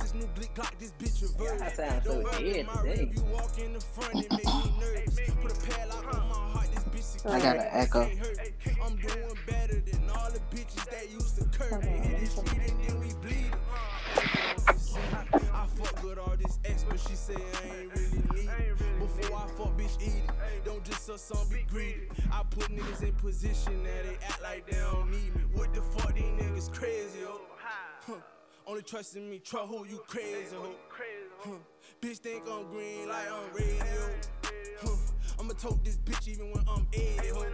this new blick clock, this bitch reverse. I sound so Don't run dead in my today. rear, you walk in me, truck who you crazy, ho? Huh. Hmm. Bitch think I'm green like I'm radio. Huh. Hmm. I'ma tote this bitch even when I'm 80, ho.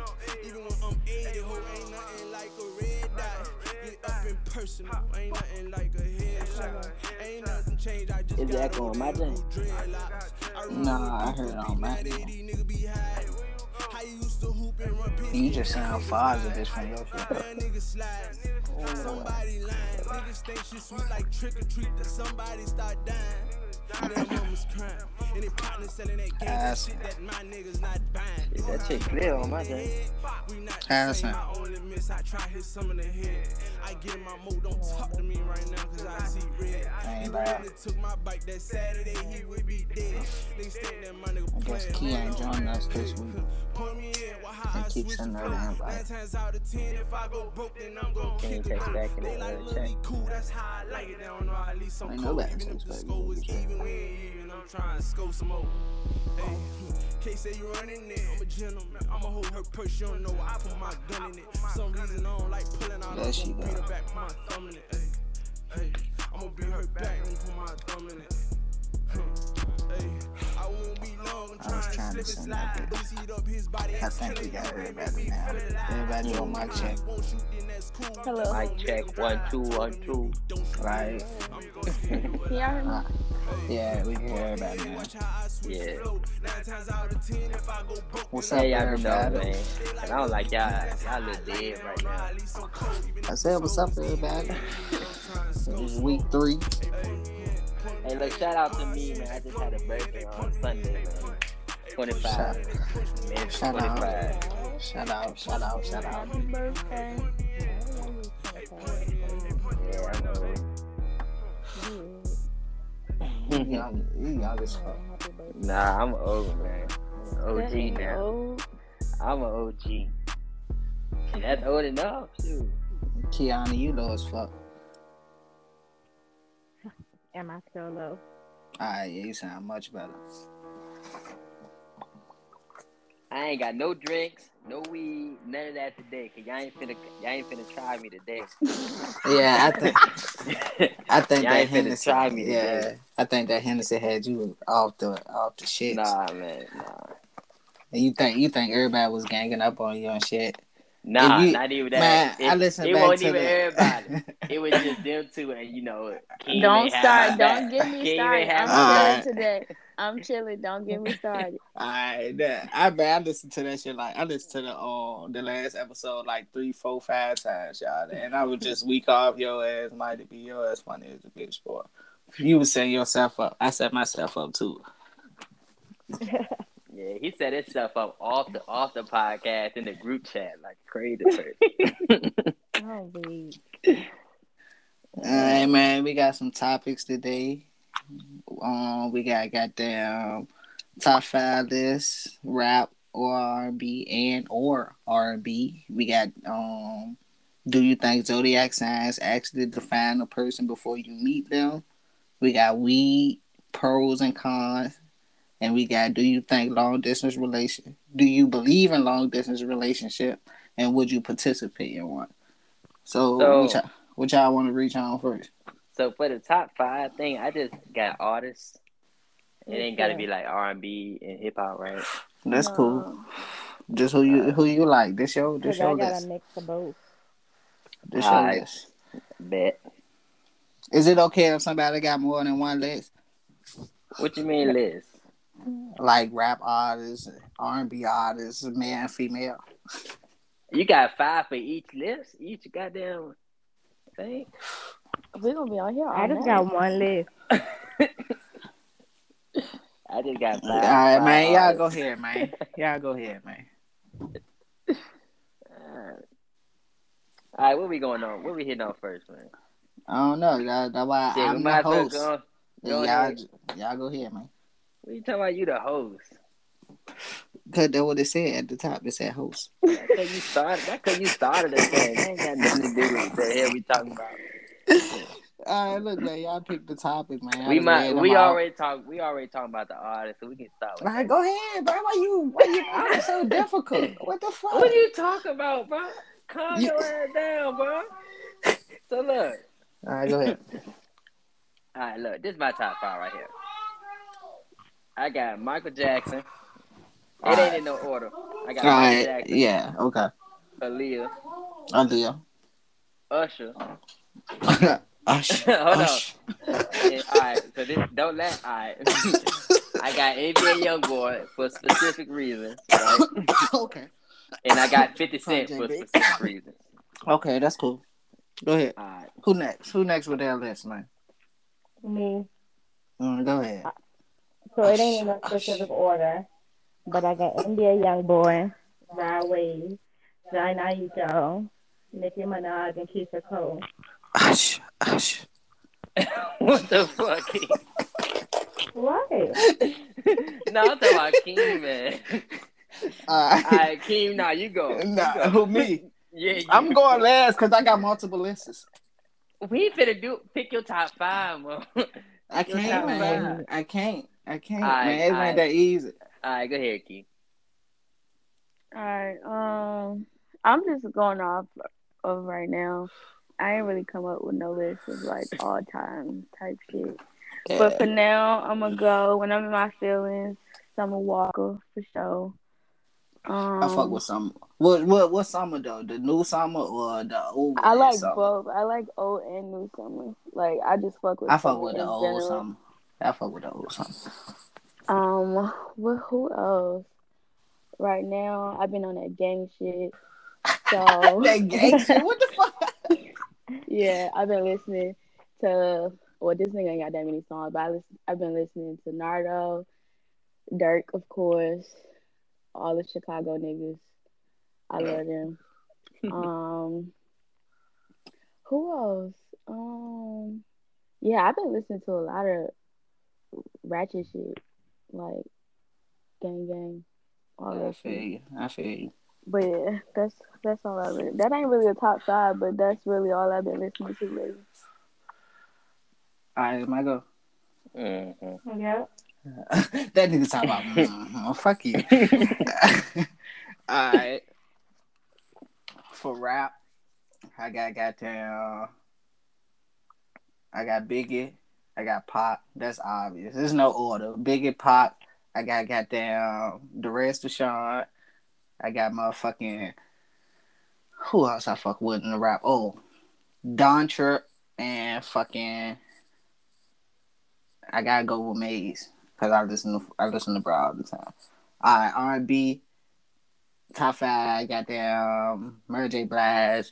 Even when I'm 80, ho. Ain't nothing like a red dot. Get up in personal. Ain't nothing like a headshot. Ain't nothing changed. I just Is it got echoing my old dreadlocks. Nah, I heard it people on my beat end. 80 nigga be high. How you used to hoop and run piss You just and sound niggas positive slide. from your shit. Damn niggas slide. Somebody lying. Niggas think shit sweet like trick or treat. Till somebody start dying. Their mama's crying. And they partner selling that gang Ass. shit that my niggas not buying. Is that shit clear on my thing? We not the Ass. I only miss. I try hit some in the head. I get in my mode. Don't talk to me right now, cause I see red. I ain't Even lying. when it took my bike that Saturday, he would be dead. They think that my nigga I guess playing. Key ain't joining us this week. Put me in, well, how I keep switch sending the her the flow. invite. Nine times out of ten, if I go broke, then I'm gon' Can you kick it. text back in They the, like Lil chat? Lee cool, that's how I like it. They don't know at least I'm Ain't cold. nobody Even if the score in was the chat. even, we ain't even. I'm trying to score some more. Hey, say you running it, I'm a gentleman. I'ma hold her purse, you don't know I put my gun in it. Some reason I don't like pulling out. There she gonna go. back, my thumb in it. Hey, hey, I'ma her back and put my thumb in it. Huh. Hey, I long. I'm was trying to trying to slip and send slide. that Don't see it up his body. I think we got everybody now. Everybody on mic check. Hello. Mic check one two one two. Right. Can y'all hear me? Uh, yeah, we can hear everybody now. Yeah. What's up, Hey, y'all been know, everybody? man. And I don't like y'all. Y'all look dead right now. I said, what's up, everybody? It's week three. Hey, look, shout out to me, man. I just had a birthday on Sunday, man. 25. Man, Shout out. 25. Shout out, shout out, shout out. Happy birthday. Yeah, I'm old. You young, you young as fuck. Nah, I'm old, man. I'm OG now. old. I'm an OG. And that's old enough, too. Kiana, you low as fuck. Am I still low? Alright, yeah, you sound much better. I ain't got no drinks, no weed, none of that today. Cause y'all ain't finna, y'all ain't finna try me today. Yeah, I think I think Y'all that ain't finna Hennessy. try me yeah, today. I think that Hennessy had you off the off the shit. nah, man, nah, And you think you think everybody was ganging up on you and shit. Nah, you- not even that. Man, it, I listened it back wasn't to even the- everybody. It was just them two, and you know, King Don't ain't have start. Don't get me King started. I'm my chilling back. today. I'm chilling. Don't get me started. Alright, that- I man, I listened to that shit like I listened to the um the last episode like three, four, five times, y'all. And I was just weak off your ass, might it be your ass funny as a bitch boy. You was setting yourself up. I set myself up too. Yeah, he set his stuff up off the off the podcast in the group chat like a crazy person. Oh, weak. Alright, man, we got some topics today. Um, we got goddamn top five list, rap or R and B and or R and B. We got um, do you think zodiac signs actually define a person before you meet them? We got weed, pros and cons, and we got do you think long distance relation? Do you believe in long distance relationship, and would you participate in one? So, So- what y'all, y'all want to reach on first? so for the top five thing, I just got artists. It ain't got to be like R and B and hip hop, right? That's No. cool. Just who you who you like. This show this Cause I your got list. a mix of both. This your Alright. list. Bet. Is it okay if somebody got more than one list? What you mean, Liz? Like rap artists, R and B artists, man, female. You got five for each list, each goddamn thing. We're gonna be on here. I just night. got one list. I I just got All five. right, man. five Y'all artists. go ahead, man. Y'all go ahead, man. Alright. All right, what we going on? What we hitting on first, man? I don't know. That, that's why Yeah, we I'm the might host. go. go y'all, ahead. y'all go ahead, man. What you talking about? You the host. Cause that's what it said at the top. It said host. That's cause you started. That's cause you started thing. That ain't got nothing to do with the hell we talking about. All right, look, man. Y'all pick the topic, man. We might. We already talked. We already talking about the artist, so we can start. With All right, that. go ahead, bro. Why you? Why you? Why so difficult? What the fuck? What are you talking about, bro? Calm You- your ass down, bro. So look. All right, go ahead. All right, look. This is my top five right here. I got Michael Jackson. It ain't in no order. I got All Michael right, Jackson, yeah, okay. Aaliyah, Aaliyah. Usher. Ush. Hold on. And, all right, so this don't let. All right, I got NBA YoungBoy for specific reasons, right? okay. and I got Fifty Cent for JB. specific reasons. Okay, that's cool. Go ahead. All right, Who next? Who next with that list, man? Me. Mm, go ahead. So it ain't in a specific order, but I got NBA YoungBoy, Rod Wave, Jhené Aiko, Nicki Minaj, and Keyshia Cole. Ush. Ush. what the fuck? What? no, I'm talking about Keem, man. All All right. right, Keem, nah, you go. You Nah, go. who me? Yeah, you. I'm going last because I got multiple lists. We finna do pick your top five, man. I can't, man. five. I can't. I can't, Alright, man. It alright. ain't that easy. All right, go ahead, Keem. All right. Um, I'm just going off of right now. I ain't really come up with no list of like all time type shit. But for now, I'm gonna go when I'm in my feelings. Summer Walker for sure. Um, I fuck with some. What what what summer though? The new summer or the old? I like summer? both. I like old and new summer. Like I just fuck with. I fuck with the old general. summer. I fuck with summer. Um, well, Who else? Right now, I've been on that gang shit. So that gang shit. What the fuck? yeah, I've been listening to. Well, this nigga ain't got that many songs, but I listen, I've been listening to Nardo, Dirk, of course, all the Chicago niggas. I love them. um, who else? Um, yeah, I've been listening to a lot of ratchet shit, like gang gang, all I that feel shit. you. I feel you. But yeah, that's that's all I really. That ain't really a top five, but that's really all I've been listening to lately. All right, my go. Mm-hmm. Yeah. that nigga talking about. mhm, fuck you. All right. For rap, I got goddamn. I got Biggie. I got Pop. That's obvious. There's no order. Biggie, Pop. I got goddamn the rest of Sean. I got motherfucking. Who else I fuck with in the rap? Oh, Don Trip and fucking. I gotta go with Maze because I listen to I listen to Bro all the time. All right, R and B. Top five, goddamn Mary J. Blige,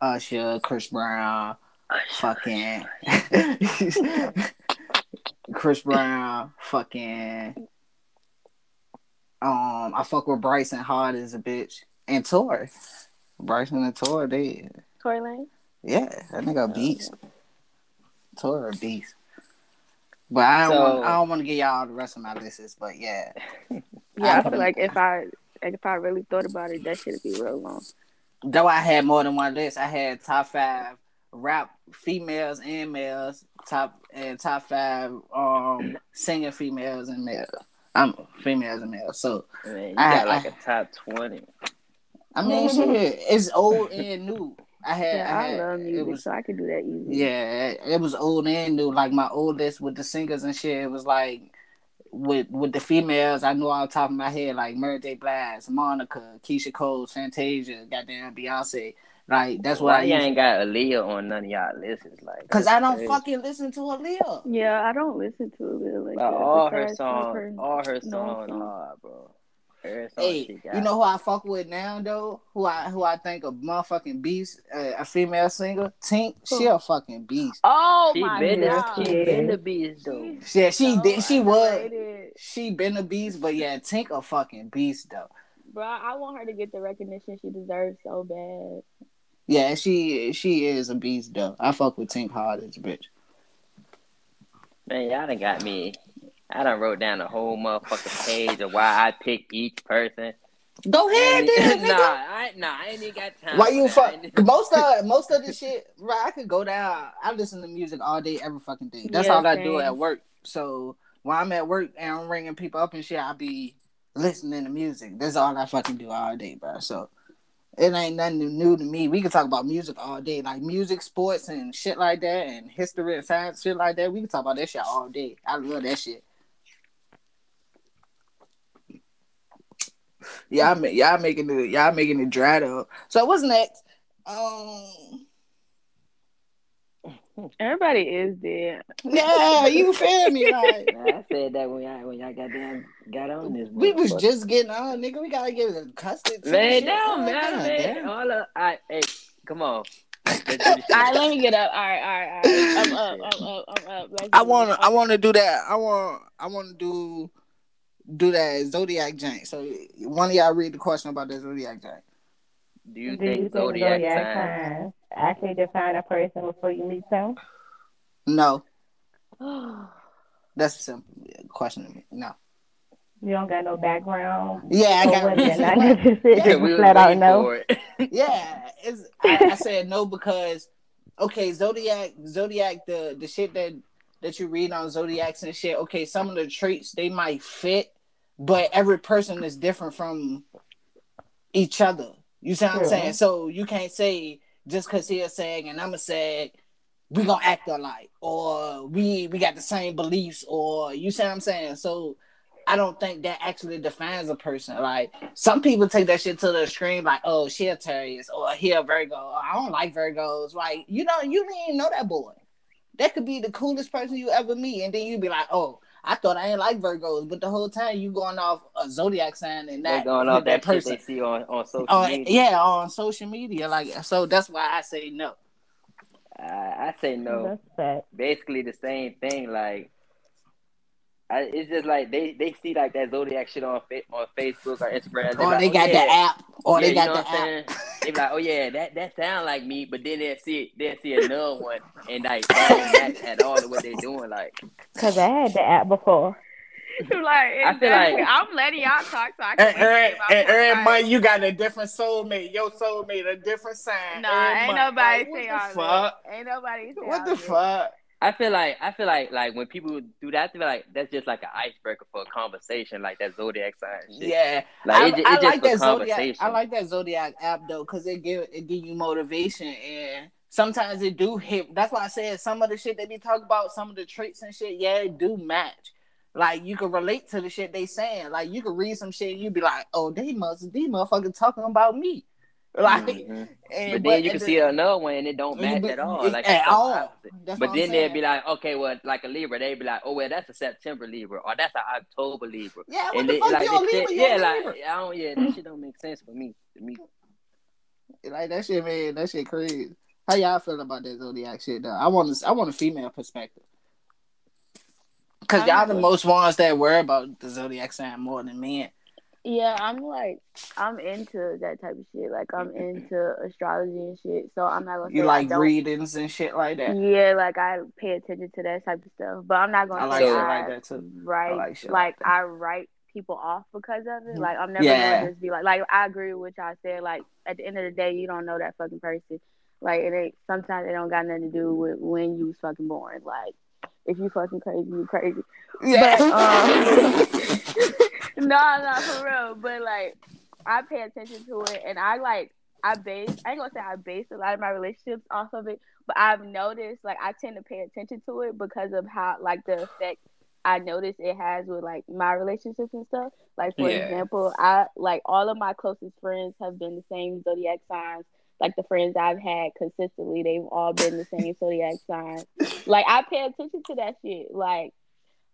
Usher, Chris Brown, fucking Chris Brown, fucking um, I fuck with Bryson hard as a bitch and Tory. Bryson and Tory, they Tory Lane. yeah, that nigga a beast. Tory a beast. But I don't So- want I don't want to get y'all the rest of my lists, but yeah. Yeah, I I feel like if I if I really thought about it, that should be real long. Though I had more than one list. I had top five rap females and males, top and top five um singing females and males. I'm females and males. So Man, you I- got like I- a top twenty. I mean shit, it's old and new. I had Yeah, I I, love music, was so I could do that easily. Yeah, it was old and new. Like my oldest with the singers and shit, it was like with with the females. I know off the top of my head, like Mary J. Blige, Monica, Keyshia Cole, Fantasia, goddamn Beyonce. Like that's what Why I you ain't got Aaliyah on none of y'all lists? Like, Cause I don't crazy. fucking listen to Aaliyah. Yeah, I don't listen to it really like Like, that. all her besides, like, songs, her- all her songs song. hard, bro. Every song Hey, you know who I fuck with now though? Who I who I think a motherfucking beast, uh, a female singer, Tink. She a fucking beast. Oh she my been god, the, she been the beast though. Yeah, she did. She was. underrated. she been a beast, but yeah, Tink a fucking beast though. Bro, I want her to get the recognition she deserves so bad. Yeah, she she is a beast though. I fuck with Tink hard as a bitch. Man, y'all done got me. I done wrote down a whole motherfucking page of why I pick each person. Go ahead, then, nah, nigga. I nah, I ain't even got time. Why you fuck? Most of most of the shit, right? I could go down. I listen to music all day, every fucking day. That's Yeah, all I do at work. So when I'm at work and I'm ringing people up and shit, I be listening to music. That's all I fucking do all day, bro. So it ain't nothing new to me. We can talk about music all day, like music, sports, and shit like that, and history and science, shit like that. We can talk about that shit all day. I love that shit. Y'all, y'all making it, y'all making it dry up. So what's next? Um, Everybody is dead. yeah, you feel me? Like I said that when y'all when y'all got down got on this. we was motherfucker. just getting on, nigga. We gotta get accustomed to man, shit. no, Oh, man, God man. All of, I, hey, come on. Let's do this All shit. right, let me get up. All right, all right, all right. I'm up. I'm up. I'm up. Let's I want to. I want to do that. I want. I want to do do that zodiac jank. So one of y'all read the question about that zodiac jank. Do you Do you think think zodiac, zodiac sign? Actually define a person before you meet them? No, that's a simple question to me. No. You don't got no background. Yeah, I got whether or reasons not why. your decision Yeah, we flat out no. it. yeah, it's. I, I said no because okay, zodiac, zodiac, the the shit that that you read on zodiacs and shit. Okay, some of the traits they might fit, but every person is different from each other. You see what I'm saying? So you can't say just because he a sag and I'm a sag, we gonna act alike, or we we got the same beliefs, or you see what I'm saying? So. I don't think that actually defines a person. Like some people take that shit to the extreme, like, oh, she a Taurus or he a Virgo. Or, I don't like Virgos. Like, you know, you didn't even know that boy. That could be the coolest person you ever meet, and then you'd be like, oh, I thought I ain't like Virgos, but the whole time you going off a zodiac sign and that going off that, person. they see on, on social Uh, media. yeah, on social media, like so. That's why I say no. I, I say no. That's. Basically the same thing. Like, I, it's just like they, they see like that zodiac shit on on Facebook or Instagram. Or oh, like, they oh, got yeah. the app, oh, or yeah, they got you know the what app. saying? They be like, oh yeah, that that sound like me, but then they'll see they'll see another one, and like that don't match at all to what they're doing. Like, Cause I had the app before. like, I feel like- I'm letting y'all talk so I can And every, and point, month you got a different soulmate. Your soulmate a different sign. Nah, every ain't month. nobody Like, what say the all fuck? that. Ain't nobody say What the fuck? I feel like I feel like like when people do that, I feel like that's just like an icebreaker for a conversation, like that zodiac sign shit. Yeah, Like I, it, ju- it I just like that zodiac. I like that zodiac app though, cause it give it give you motivation and sometimes it do hit. That's why I said some of the shit they be talking about, some of the traits and shit. Yeah, it do match. Like you can relate to the shit they saying. Like you can read some shit, and you be like, oh, they must these motherfuckers talking about me. Like, Mhm. and, But then you can the- see another one and it don't match be- at all. Like at all. But then they'd saying. be like, okay, well, like a Libra, they'd be like, oh well, that's a September Libra, or that's an October Libra. yeah, what and the they, fuck like you don't they leave say- me? yeah, like I don't, yeah, that shit don't make sense for me. To me, Like that shit, man. That shit crazy. How y'all feel about that zodiac shit? Though I want to, I want a female perspective. Cause y'all the most ones that worry about the zodiac sign more than men. Yeah, I'm like, I'm into that type of shit. Like, I'm into astrology and shit. So I'm not gonna say You like readings and shit like that. Yeah, like I pay attention to that type of stuff. But I'm not gonna I like shit I like that, too. I like shit like like that. I write people off because of it. Mm. Like I'm never Yeah. gonna just be like, like I agree with what y'all said. Like at the end of the day, you don't know that fucking person. Like it ain't. Sometimes it don't got nothing to do with when you was fucking born. Like if you fucking crazy, you crazy. Yeah. But um, no, no, for real. But like, I pay attention to it, and I like, I base. I ain't gonna say I base a lot of my relationships off of it, but I've noticed like I tend to pay attention to it because of how like the effect I notice it has with like my relationships and stuff. Like for Yeah. example, I like all of my closest friends have been the same zodiac signs. Like the friends I've had consistently, they've all been the same zodiac signs. Like I pay attention to that shit. Like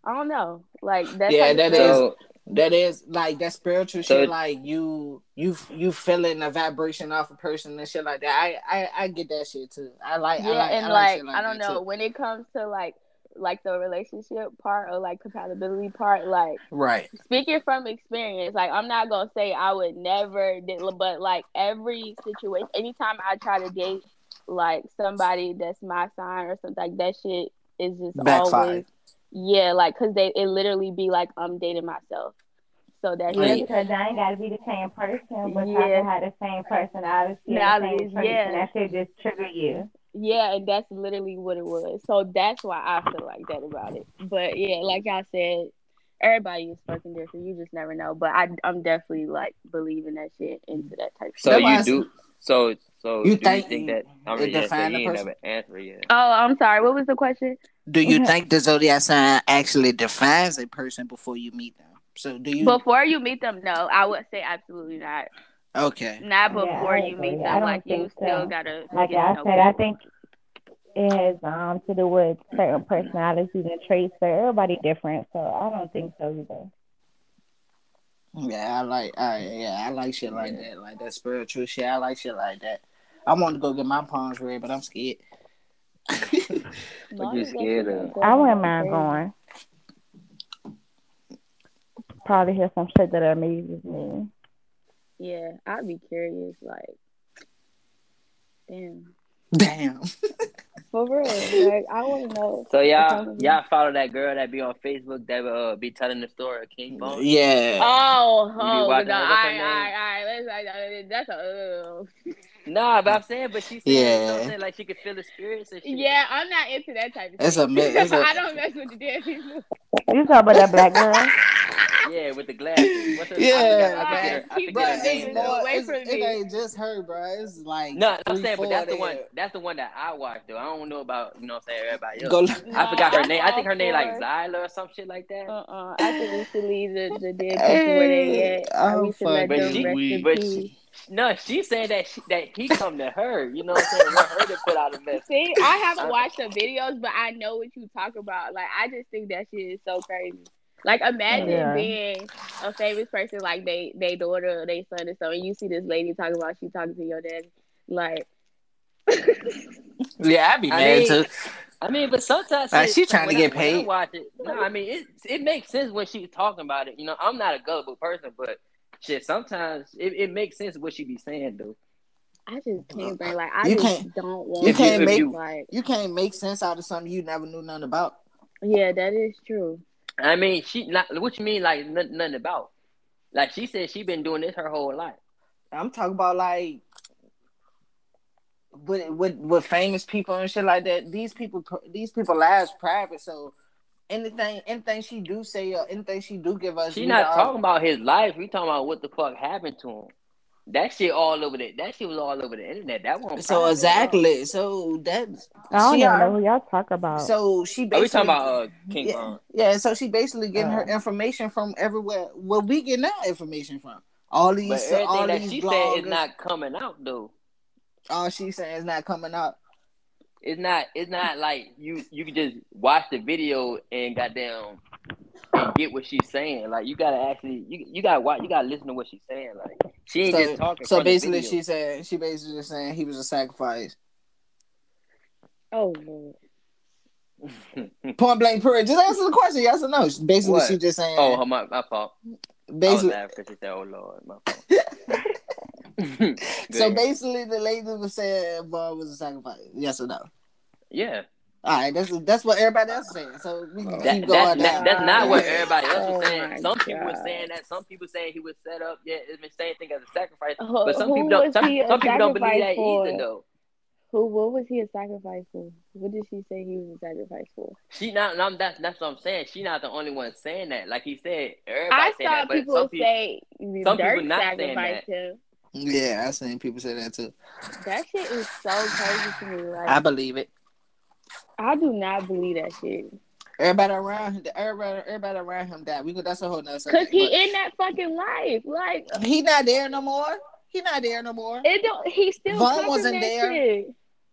I don't know. Like that. Yeah, type of that stuff- is- so that is like that spiritual So- shit. Like you, you, you feeling a vibration off a person and shit like that. I, I, I get that shit too. I like. yeah, I like, and I like, like, shit like I don't that, know too. when it comes to like like the relationship part or like compatibility part, like Right. speaking from experience, like I'm not gonna say I would never did, but like every situation, anytime I try to date like somebody that's my sign or something like that, shit is just Backfire. always yeah, like because they it literally be like I'm dating myself. So that Yeah, Right. because I ain't got to be the same person, but I Yeah. can have the same personality, and the same trait, yeah. and that should just trigger you. Yeah, and that's literally what it was. So that's why I feel like that about it. But yeah, like I said, everybody is fucking different. You just never know. But I, I'm definitely like believing that shit into that type. So That's why you do. So so You do think you think that? I it mean, yeah, so define you the ain't never answer yet. Oh, I'm sorry. What was the question? Do you think the zodiac sign actually defines a person before you meet them? So do you? Before you meet them, no, I would say absolutely not. Okay. Not before I you agree. meet I them. Like you think still so. gotta Like get to I know said, I think it has um to do with certain personalities and traits, but everybody different, so I don't think so either. Yeah, I like. I yeah, I like shit like that, like that spiritual shit. I like shit like that. I want to go get my palms read, but I'm scared. Long you scared of? I wouldn't mind going. Probably hear some shit that amazes me. Yeah, I'd be curious. Like, damn, Damn. for real. Like, I want to know. So y'all y'all follow that girl that be on Facebook that uh be telling the story of King Von? Yeah. Oh, oh, no, her, all what's her right, name? all right, all right. Let's, I, I, that's a. Uh. Nah, but I'm saying, but she said, you know Yeah. I'm saying, like she could feel the spirits and shit. Yeah, I'm not into that type of It's shit. a mi- it's a- I don't mess with the dead people. You talking about that black girl? Yeah, with the glasses. What's her, Yeah, I forgot, I forget her, I forget Bro, her name it's more. away It's, from it me. ain't just her, bro. It's like No, I'm saying, but four that's the one. That's the one that I watched though. I don't know about you know what I'm saying everybody else. Go. I forgot her name. I think her name like for- Zyla or some shit like that. Uh-uh. I think we should leave the, the dead people where they at. Oh, we should let But them she- rest in but peace. she- No, she said that she, that he come to her. You know what I'm saying? Want her to put out a message. See, I haven't watched the videos, but I know what you talk about. Like, I just think that shit is so crazy. Like, imagine Yeah. being a famous person, like they, they daughter or they son or something. You see this lady talking about she talking to your dad. Like, Yeah, I'd be I mad mean, too. I mean, but sometimes Like, shit, she trying to get I, when I paid. watch it. No, I mean it. It makes sense when she's talking about it. You know, I'm not a gullible person, but shit, sometimes it, it makes sense what she be saying though. I just can't bring. Like, I You just can't- don't want. you can't be make- like. You can't make sense out of something you never knew nothing about. Yeah, that is true. I mean, she not what you mean like nothing, nothing about. Like she said, she been doing this her whole life. I'm talking about like with with with famous people and shit like that. These people these people lives private, so anything anything she do say or anything she do give us, She not all- talking about his life. We talking about what the fuck happened to him. That shit all over the that shit was all over the internet. That one. So exactly, so that I don't she even are- know who y'all talk about. so she Are basically we talking about uh, King yeah, Von? yeah, so she basically getting her Oh. information from everywhere. Where we getting our information from? All these, But all everything that these she said is not coming out though. all she's saying is not coming out. It's not. It's not like you. You can just watch the video and goddamn and get what she's saying. Like you gotta actually. You you gotta watch. You gotta listen to what she's saying. Like she ain't So, just talking. so basically, she said she basically just saying he was a sacrifice. Oh lord. Point blank period. Just answer the question, yes or no. Basically, What? she just saying. oh, my my fault. I was basically, laughing because she said, "Oh Lord, my fault." so basically, the lady was saying Bob was a sacrifice. Yes or no? yeah, All right, that's that's what everybody else is saying. So we can oh. that, keep going that- down. that's not what everybody else Oh was saying. my Some people were saying that. Some people saying he was set up. Yeah, it's the same thing as a sacrifice. Who- But some people don't. Some, some people don't believe that for? either, though. Who? What was he a sacrifice for? What did she say he was a sacrifice for? She not. I'm, that's that's what I'm saying. She not the only one saying that. Like he said, everybody I saw that, but people some people. say some Dirk people not saying sacrificed him. Yeah, I seen people say that too. That shit is so crazy to me. Like I I, believe it. Do not believe that shit. Everybody around him, everybody, everybody around him died. We could. That's a whole nother Cause he but in that fucking life. Like he not there no more. He not there no more. it don't. He still Von wasn't that there. Shit.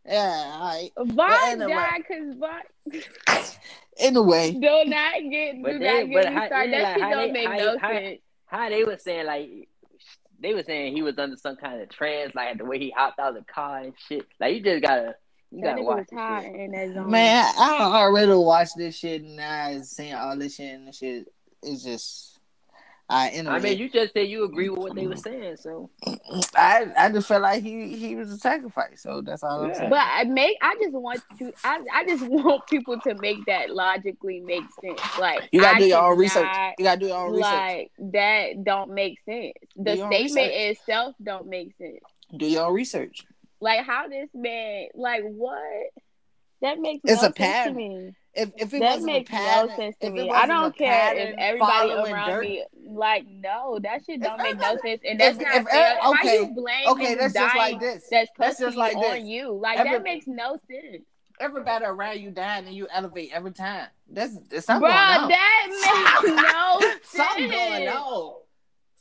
Yeah, all right. Von anyway. died because Von Anyway, do not get But do they- not get me how- started. yeah, That like, shit don't they- make how- no how- sense. How they were saying like. They were saying he was under some kind of trance, like the way he hopped out of the car and shit. Like you just gotta, You That gotta watch was this shit. in that zone. Man, I already watched this shit and I seen all this shit and this shit is just. I anyway, I mean, you just said you agree with what they were saying, so I I just felt like he he was a sacrifice, so that's all I'm saying. But I make I just want to I, I just want people to make that logically make sense. Like you gotta I do your own research. cannot, You gotta do your own research. Like that don't make sense. The Do your own statement research. itself don't make sense. Do your own research. Like how this man like what? That makes It's no a sense pattern. to me. If if it That wasn't makes a pattern, no sense to me. I don't care if everybody around dirt- me like no, that shit don't If make no sense. And that's if- not if fair. every- How okay, you blame Okay, that's just like this. that's That's just like this. on you. Like Every- that makes no sense. Everybody around you dying and you elevate every time. That's that's something Bro, going on. that makes no sense. something going on.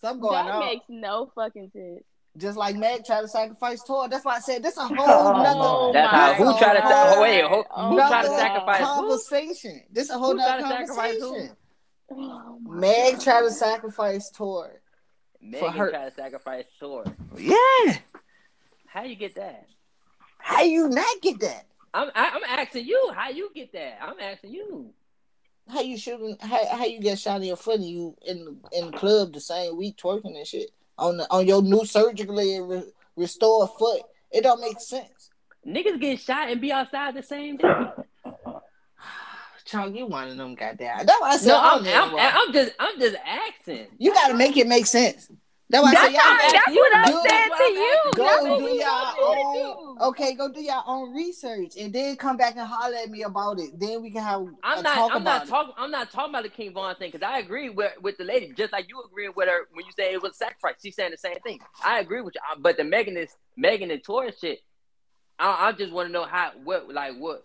Something going that on. makes no fucking sense. Just like Meg tried to sacrifice Tor. That's why I said this a whole Oh, nother. that's how who a tried to whole sa- wait, who, who my tried to God. sacrifice who? conversation. This a whole nother tried to sacrifice who? conversation. Oh Meg God. tried to sacrifice Tor. Megan her- tried to sacrifice Tor. Yeah. How you get that? How you not get that? I'm I, I'm asking you. How you get that? I'm asking you. How you shooting? How, how you get shot in your foot and you in in the club the same week twerking and shit on the, on your new surgically re, restored foot? It don't make sense. Niggas get shot and be outside the same day. Chong, you one of them goddamn. That's why I said No, I'm, I'm. I'm just I'm just asking. You gotta make it make sense. That's why I That's, said y'all. that's what I'm do- saying to you. Go That's do to own. Okay, go do your own research and then come back and holler at me about it. Then we can have I'm a not. talk I'm not talking. I'm not talking about the King Von thing because I agree with with the lady, just like you agreeing with her when you say it was a sacrifice. She's saying the same thing. I agree with you, but the Megan is Megan and Tory shit. I, I just want to know how what like what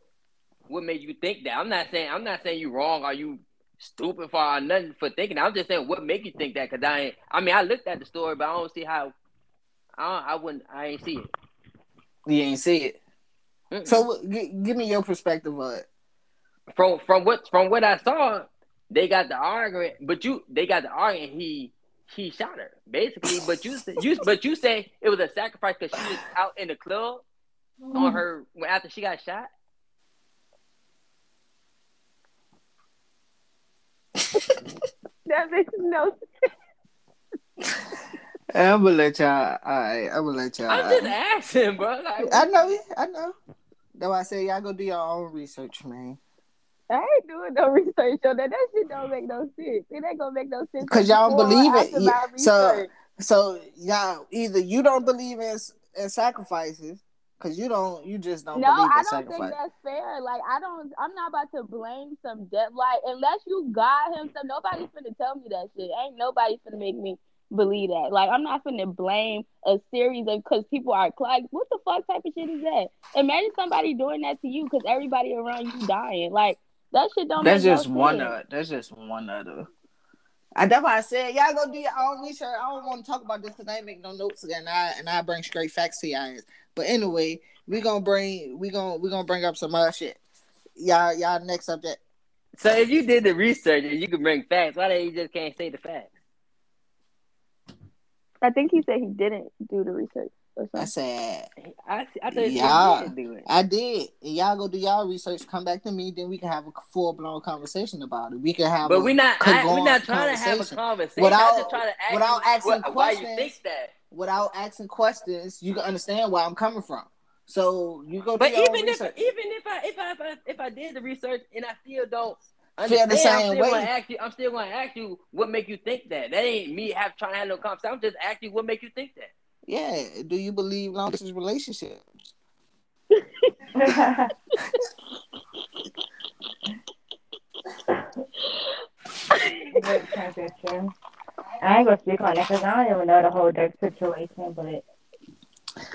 what made you think that. I'm not saying I'm not saying you wrong or you stupid for or nothing for thinking. I'm just saying what make you think that because I ain't. I mean I looked at the story, but I don't see how. I don't, I wouldn't. I ain't see it. You ain't see it. Mm-mm. So g- give me your perspective on it. from from what from what I saw, they got the argument, but you they got the argument. He he shot her basically, but you you but you say it was a sacrifice because she was out in the club on mm-hmm. her when after she got shot. That makes no sense. I'm gonna let y'all. All right, I'm gonna let y'all. I'm just uh, asking, bro. Like, I know it. I know. That's why I say y'all go do your own research, man. I ain't doing no research on that. That shit don't make no sense. It ain't gonna make no sense. Cause y'all don't believe it. after Yeah, my so- So y'all either you don't believe in, in sacrifices, cause you don't. You just don't No, I don't sacrifice. think that's fair. Like I don't I'm not about to blame some dead like unless you got him some nobody's finna tell me that shit. Ain't nobody finna make me believe that. Like I'm not finna blame a series of because people are like, what the fuck type of shit is that? Imagine somebody doing that to you because everybody around you dying. Like that shit don't That's just no one of. That's just one of the. And that's why I said y'all go do your own research. I don't want to talk about this because I ain't make no notes and I and I bring straight facts to y'all. But anyway, we gonna bring we gonna we gonna bring up some other shit. Y'all y'all next subject. so if you did the research and you could bring facts, why they just can't say the facts? I think he said he didn't do the research or I said I I thought Yeah. you did do it. I did. Y'all go do y'all research. Come back to me. Then we can have a full blown conversation about it. We can have. But a we're not. I, we're not trying to have a conversation. conversation. Without- I'm just trying to ask without asking what, why you questions. think that. without asking questions. You can understand where I'm coming from. So you go. Do But your own even if research. even if I if I if I, if I did the research and I still don't Feel the understand, same I'm still way. gonna ask you. I'm still gonna ask you what make you think that. That ain't me have trying to have no conversation. I'm just asking you what make you think that. Yeah. Do you believe long distance relationships? Good transition. I ain't gonna speak on it because I don't even know the whole Dirk situation, but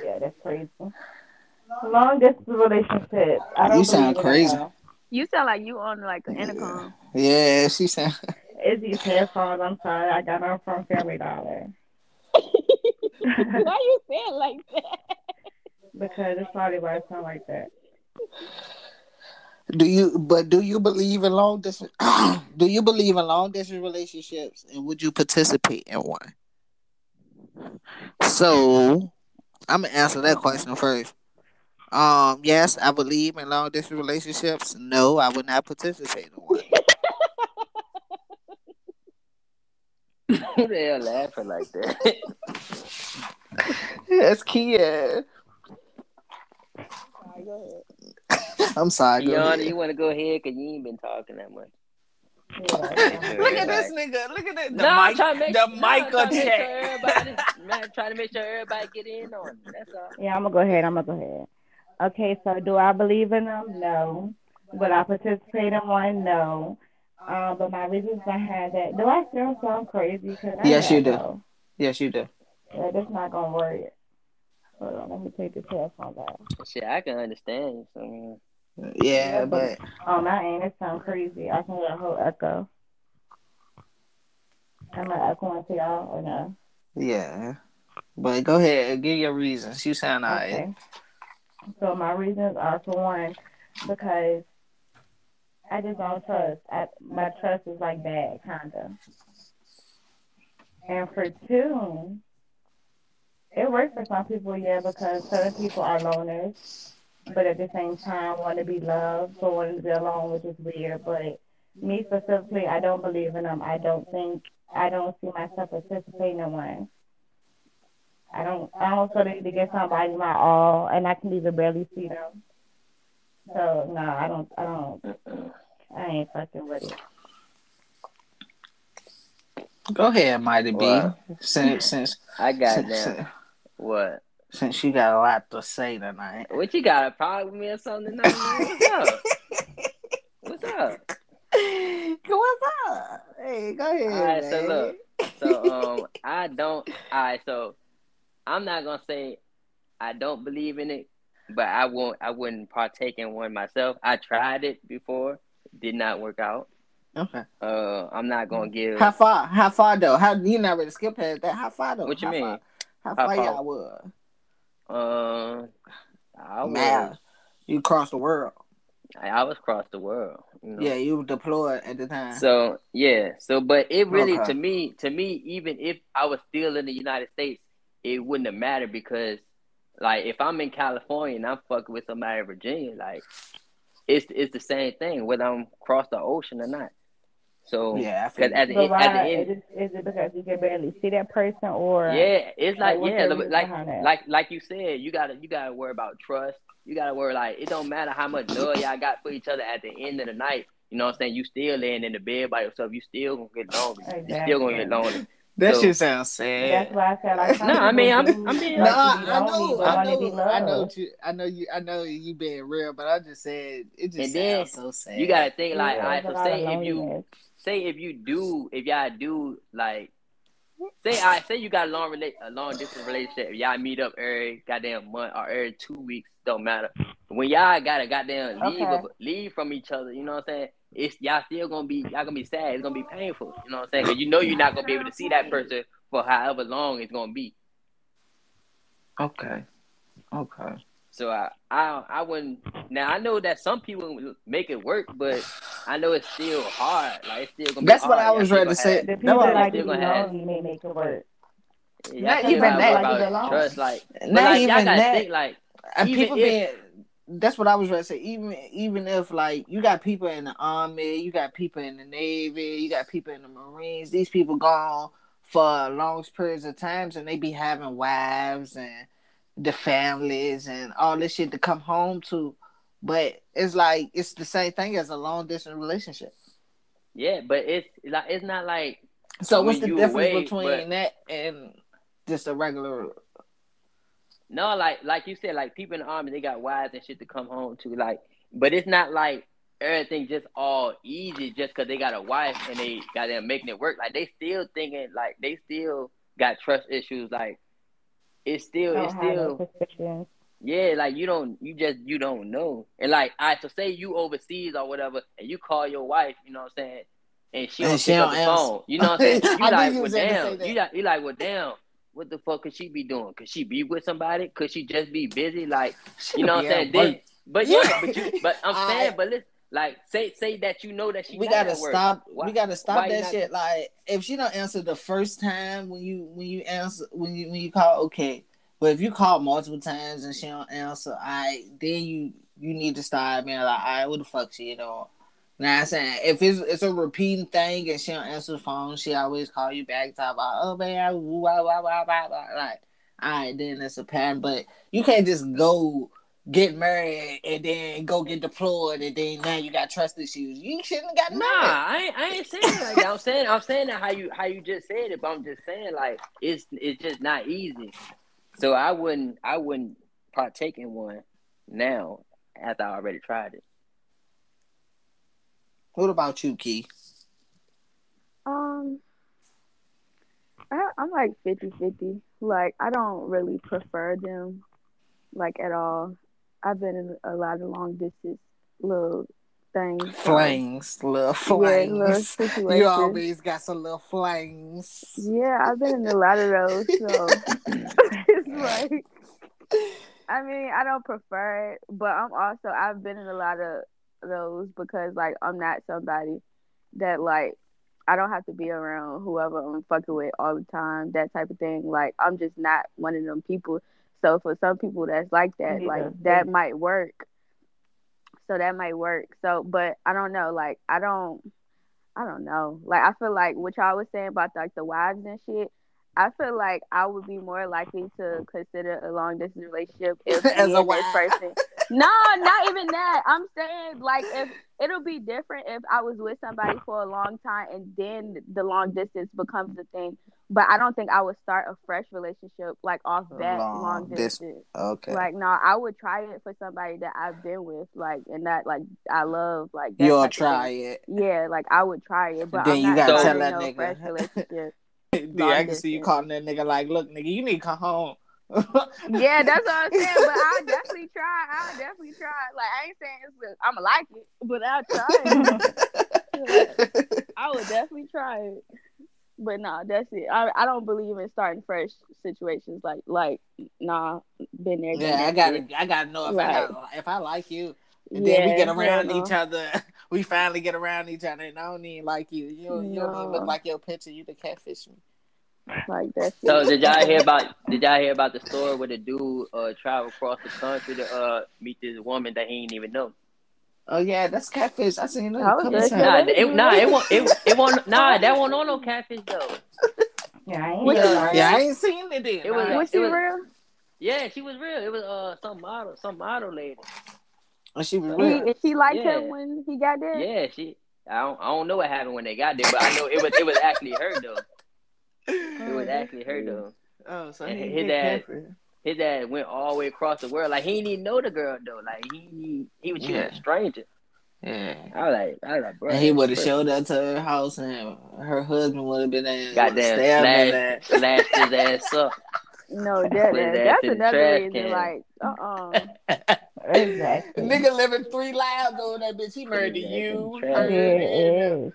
yeah, that's crazy. Long distance relationship. I don't You sound crazy. You sound like you on like an intercom. Yeah. She said. It's these headphones. I'm sorry. I got them from Family Dollar Why you saying like that? because it's probably why it sound like that. Do you? But do you believe in long distance? do you believe in long distance relationships? And would you participate in one? So, I'm gonna answer that question first. Um, yes, I believe in long distance relationships. No, I would not participate in one. Who the hell laughing like that? That's Kia. I'm sorry. Yana, you want to go ahead because you ain't been talking that much. Yeah. Look at this nigga. Look at that. The No, I'm mic. trying to make, the no, mic I'm trying to make sure everybody, man, trying to make sure everybody get in on it. That's all. Yeah, I'm gonna go ahead. I'm gonna go ahead. Okay, so do I believe in them? No. Would I participate in one? No. Um, but my reasons behind that. Do I still sound crazy? Cause I Yes, you do. know. Yes, you do. Yeah, that's not gonna work. Hold on, let me take this headphone off. Shit, I can understand. So, Yeah, Yeah, but Oh, my end, it sound crazy. I can hear a whole echo. Am I echoing to y'all or no? yeah. But go ahead. Give your reasons. You sound alright. So my reasons are for one, because I just don't trust. I, my trust is like bad, kinda. And for two, it works for some people, yeah, because certain people are loners, but at the same time want to be loved, so want to be alone, which is weird. But me specifically, I don't believe in them. I don't think I don't see myself participating in one. I don't I don't the need to give somebody my all and I can even barely see them. So no, I don't I don't I ain't fucking with it. Go ahead, Mighty B. Since since I got since, that. What? since you got a lot to say tonight. What you got a problem with me or something tonight? What's up? What's up? What's up? Hey, go ahead. All right, so look. So um, I don't. All right, so I'm not gonna say I don't believe in it, but I won't. I wouldn't partake in one myself. I tried it before, did not work out. Okay. Uh, I'm not gonna give. How far? How far though? How you not ready to skip past that? How far though? What you How mean? Far, how How far, far? y'all was? Um, I was. Man, you crossed the world. I, I was across the world. You know? Yeah, you were deployed at the time. So yeah, so but it really Okay. to me, to me, even if I was still in the United States, it wouldn't have mattered because, like, if I'm in California and I'm fucking with somebody in Virginia, like, it's it's the same thing whether I'm across the ocean or not. So yeah, I because at the at the end, is, it, is it because you can barely see that person or yeah, it's like what's yeah, like like like like you said, you gotta you gotta worry about trust. You gotta worry like it don't matter how much love y'all got for each other at the end of the night. You know what I'm saying? You still laying in the bed by yourself. You still gonna get lonely. You still gonna get lonely. That so- shit sounds sad. That's why I said like No, I mean, I'm- I'm being- No, like I, to be I lonely, know, but I know, I know, you, I know you, I know you being real, but I just said it just And then sounds so sad. You gotta think like, Yeah, all right, there's so a lot of say if you say if you do if y'all do like say I say you got a long relate a long distance relationship, y'all meet up every goddamn month or every two weeks, don't matter. When y'all gotta goddamn leave Okay. leave from each other, you know what I'm saying? It's y'all still gonna be y'all gonna be sad. It's gonna be painful. You know what I'm saying? You know you're not gonna be able to see that person for however long it's gonna be. okay, okay. So I, I I wouldn't. Now I know that some people make it work, but I know it's still hard. Like it's still gonna be That's what hard. I was still ready to say. have- The That people that like still to be gonna have- lonely may make it work. y'all Not even that. Like, trust. Like, Not like even that. think like And Even people if- being that's what I was ready to say. Even even if like you got people in the army, you got people in the navy, you got people in the marines. These people gone for long periods of times, and they be having wives and the families and all this shit to come home to. But it's like it's the same thing as a long distance relationship. yeah, but it's like it's not like So what's the difference away, between but- that and just a regular? no, like like you said, like people in the army they got wives and shit to come home to. Like, but it's not like everything just all easy just because they got a wife and they got them making it work. Like they still thinking like they still got trust issues. Like it's still Don't it's still. Yeah, like you don't, you just you don't know, and like I so say you overseas or whatever, and you call your wife, you know what I'm saying, and she And don't she pick up don't the answer. phone, you know what I'm saying? You like, you well, was gonna say damn, you like, you like, well, damn, what the fuck could she be doing? Could she be with somebody? Could she just be busy? Like, you know what I'm saying? at Then, but yeah, Yeah. but you, but I'm I- saying, but listen, like, say say that you know that she we gotta stop. Why- we gotta stop that not- shit. Like if she don't answer the first time when you when you answer when you when you call, okay, But if you call multiple times and she don't answer, I then you you need to start being like, all right, what the fuck she doing? Know Now I'm saying? If it's it's a repeating thing and she don't answer the phone, she always call you back, talk about, oh man, blah, blah, blah, blah, blah. like, all right, then it's a pattern. But you can't just go get married and then go get deployed and then now you got trust issues. You shouldn't have got Nah, married. I ain't, I ain't saying like that. I'm saying I'm saying that how you how you just said it, but I'm just saying like it's it's just not easy. So I wouldn't I wouldn't partake in one now after I already tried it. What about you, Key? Um, I, I'm like 50-50. Like I don't really prefer them, like at all. I've been in a lot of long distance little things. Flings, little Yeah, little flings. you always got some little flings. Yeah, I've been in a lot of those, so it's like I mean, I don't prefer it, but I'm also I've been in a lot of those because like I'm not somebody that like I don't have to be around whoever I'm fucking with all the time, that type of thing. Like I'm just not one of them people. So for some people that's like that, Yeah, like yeah. that might work. So that might work. So but I don't know, like I don't I don't know. Like I feel like what y'all was saying about like the wives and shit. I feel like I would be more likely to consider a long distance relationship if As a wife. person. No, not even that. I'm saying like if it'll be different if I was with somebody for a long time and then the long distance becomes a thing. But I don't think I would start a fresh relationship like off that Long long, dis- distance. Okay. Like no, I would try it for somebody that I've been with, like and that like I love, like You'll of try it. Yeah, like I would try it, but Then I'm you gotta tell that no nigga. fresh relationship. Dude, I can see you calling that nigga like, look, nigga, you need to come home. Yeah, that's what I'm saying. But I'll definitely try. I'll definitely try. Like I ain't saying it's I'm gonna like it, but I'll try. it. I would definitely try it. But nah, that's it. I I don't believe in starting fresh situations. Like like nah, been there. yeah, I gotta, shit. I gotta know if I Right. got, if I like you, and then we get around no. each other. We finally get around each other, and I don't even like you. You, don't- you don't even look like your picture. You the catfish me. Like that. So did y'all hear about did y'all hear about the story where the dude uh traveled across the country to uh meet this woman that he didn't even know? Oh yeah, that's catfish. I seen it a I was couple times. Nah, it, nah, it won't it, it won't nah, that won't on no catfish though. Yeah, I ain't Which hear is about Yeah, I ain't seen it. Then. It was- Nah. Was it she was- real? Yeah, she was real. It was uh some model, some model lady. Oh, she was real. He, she liked Yeah. him when he got there. Yeah, she. I don't, I don't know what happened when they got there, but I know it was it was actually her though. It was actually her though. Oh, so And he his did dad- catfish. His dad went all the way across the world. Like he didn't even know the girl though. Like he he was choosing Yeah. a stranger. Yeah. I was like, I was like, bro. And he would have showed up to her house, and her husband would have been there. Goddamn stabbing slash, her. slashed his ass up. No, that, that that's another reason. can. Like, uh, uh Exactly. Nigga living three lives over that bitch. He Put murdered his ass in you. the Yeah,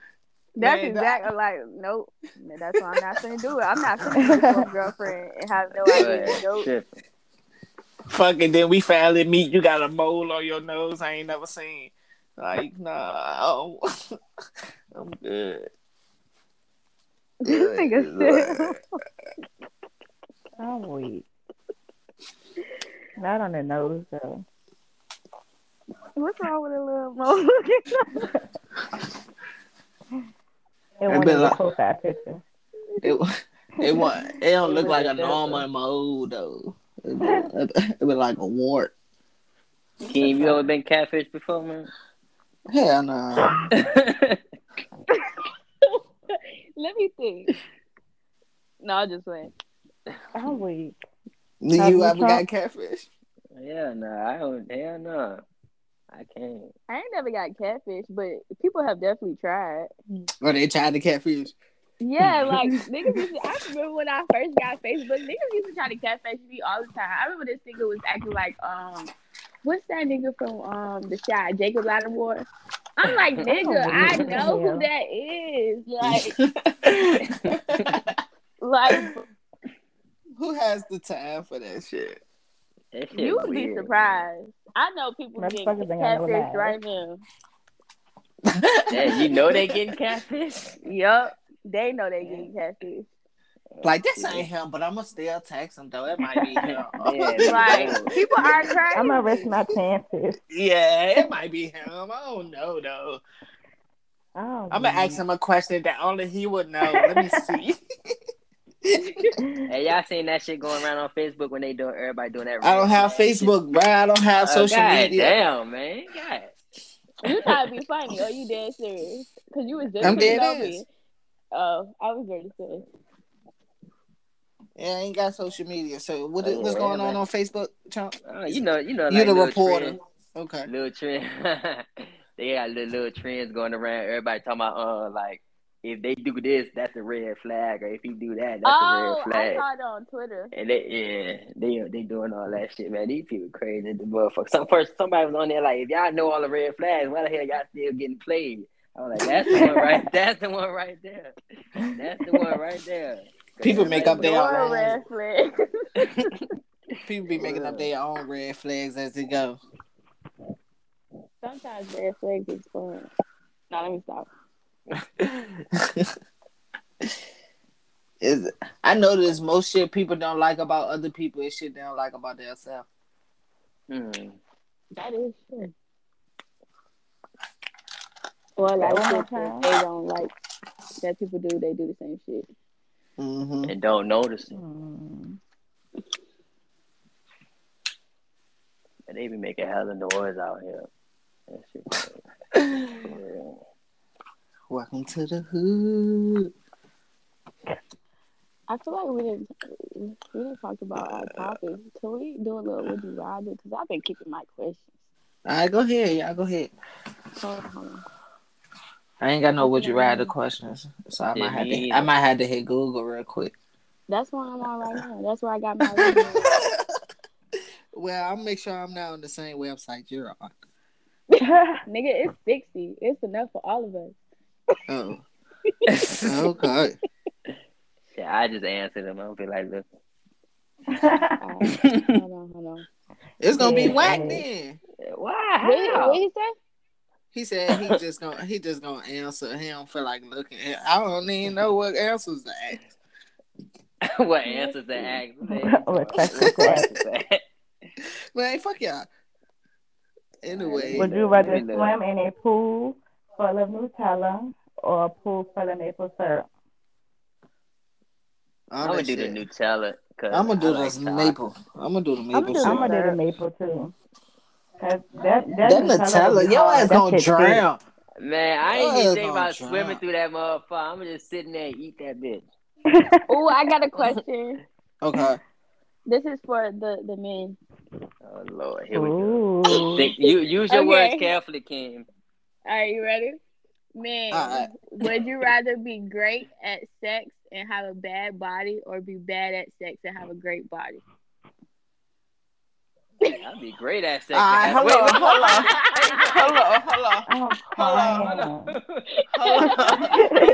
trash. her, it and- is. That's Man, exactly like nope. That's why I'm not gonna do it. I'm not gonna be a girlfriend and have no idea. But, Nope. shit. Fucking then we finally meet. You got a mole on your nose I ain't never seen. Like, no, I'm good. This nigga said, oh I'm weak. Not on the nose though. "What's wrong with a little mo?" It It won't be even like- profile picture. It, it, wa- it don't look like a normal mole though. It, it, it be like a wart. Keem, you ever been catfish before, man? Hell no. Let me think. No, I just went. I'm weak. Do Have you you ever got catfish? yeah, no, I don't. Hell no, I can't. I ain't never got catfish, but people have definitely tried. Or they tried to catfish? Yeah, like niggas used to, I remember when I first got Facebook, niggas used to try to catfish me all the time. I remember this nigga was acting like um what's that nigga from um the shot, Jacob Latimore? I'm like, nigga, I know who that is. Like like Who has the time for that shit? That you would be surprised. I know people getting Motherfuckers ain't got no catfish right now. man. Yeah, you know they getting catfish. Yup. They know they getting catfish. Like this ain't him, but I'ma still text him though. It might be him. Yeah, Like people are crazy. I'm gonna risk my chances. yeah, it might be him. I don't know though. Oh, I'm gonna ask him a question that only he would know. Let me see. Hey, y'all seen that shit going around on Facebook when they doing everybody doing that? I don't have Facebook, bro. I don't have shit? social oh, God media. Damn, man. God. You trying to be funny or you dead serious? Because you was just I'm dead on ass. me. Oh, I was ready serious. Yeah, I ain't got social media. So what, Oh, what's yeah, going on man. on Facebook, Chump? Oh, you know, you know, You like the little reporter. trends- Okay. little trend. they got little, little trends going around. Everybody talking about, uh, like if they do this, that's a red flag, or if you do that, that's oh, a red flag. I flag. saw it on Twitter. And they, yeah, they they doing all that shit, man. These people crazy, the motherfucker. Some person, somebody was on there like, if y'all know all the red flags, why the hell y'all still getting played? I was like, that's the one right. That's the one right there. That's the one right there. People make up their own. red flags. People be making up their own red flags as they go. Sometimes red flags is fun. Now let me stop. is I know there's most shit people don't like about other people is shit they don't like about themselves. Hmm. That is true. Or like One shit that time. they don't like that people do, they do the same shit. Mm-hmm. And don't notice it. Mm. And they be making hell hella noise out here. That shit. Yeah. Welcome to the hood. I feel like we didn't we didn't talk about our uh, topic. Can we do a little would you rather? Because I've been keeping my questions. All right, go ahead. Y'all go ahead. Hold on. I ain't got no would you rather questions, so I Yeah, might have me to. I might have to hit Google real quick. That's where I'm on right now. That's where I got my well, I'll make sure I'm not on the same website you're on. Nigga, it's sixty. It's enough for all of us. Oh, okay. Shit, I just answered them. I'll be like, look. Oh. Hold on, hold on. It's gonna be Yeah. whack then. Why? What, what How? you say? He said he just gonna he just gonna answer. He don't feel like looking. I don't even know what answers to ask. what answers to ask? man? What questions to questions to ask? Man, fuck y'all. Anyway, Would you rather Let me look. swim in a pool full of Nutella or a pool full of maple syrup? all I'm gonna do the shit. Nutella. Cause I'm gonna do I like maple. I'm gonna do the maple. do I'm gonna do the maple too. that that, That Nutella, would be your hard. ass That gonna shit thick. drown. Man, I ain't even ass think about drown. swimming through that motherfucker. I'm gonna just sitting there and eat that bitch. Oh, I got a question. Okay. This is for the the men. Oh Lord, here we go. Ooh. Think, you use your Okay. words carefully, Kim. All right, you ready? Men, Alright. Uh, uh, would you rather be great at sex and have a bad body, or be bad at sex and have a great body? I'd be great at sex. All right, hold Wait, on, wait, hold on, wait, hold on, hold on, I'm Hold on, hold crying. hold on,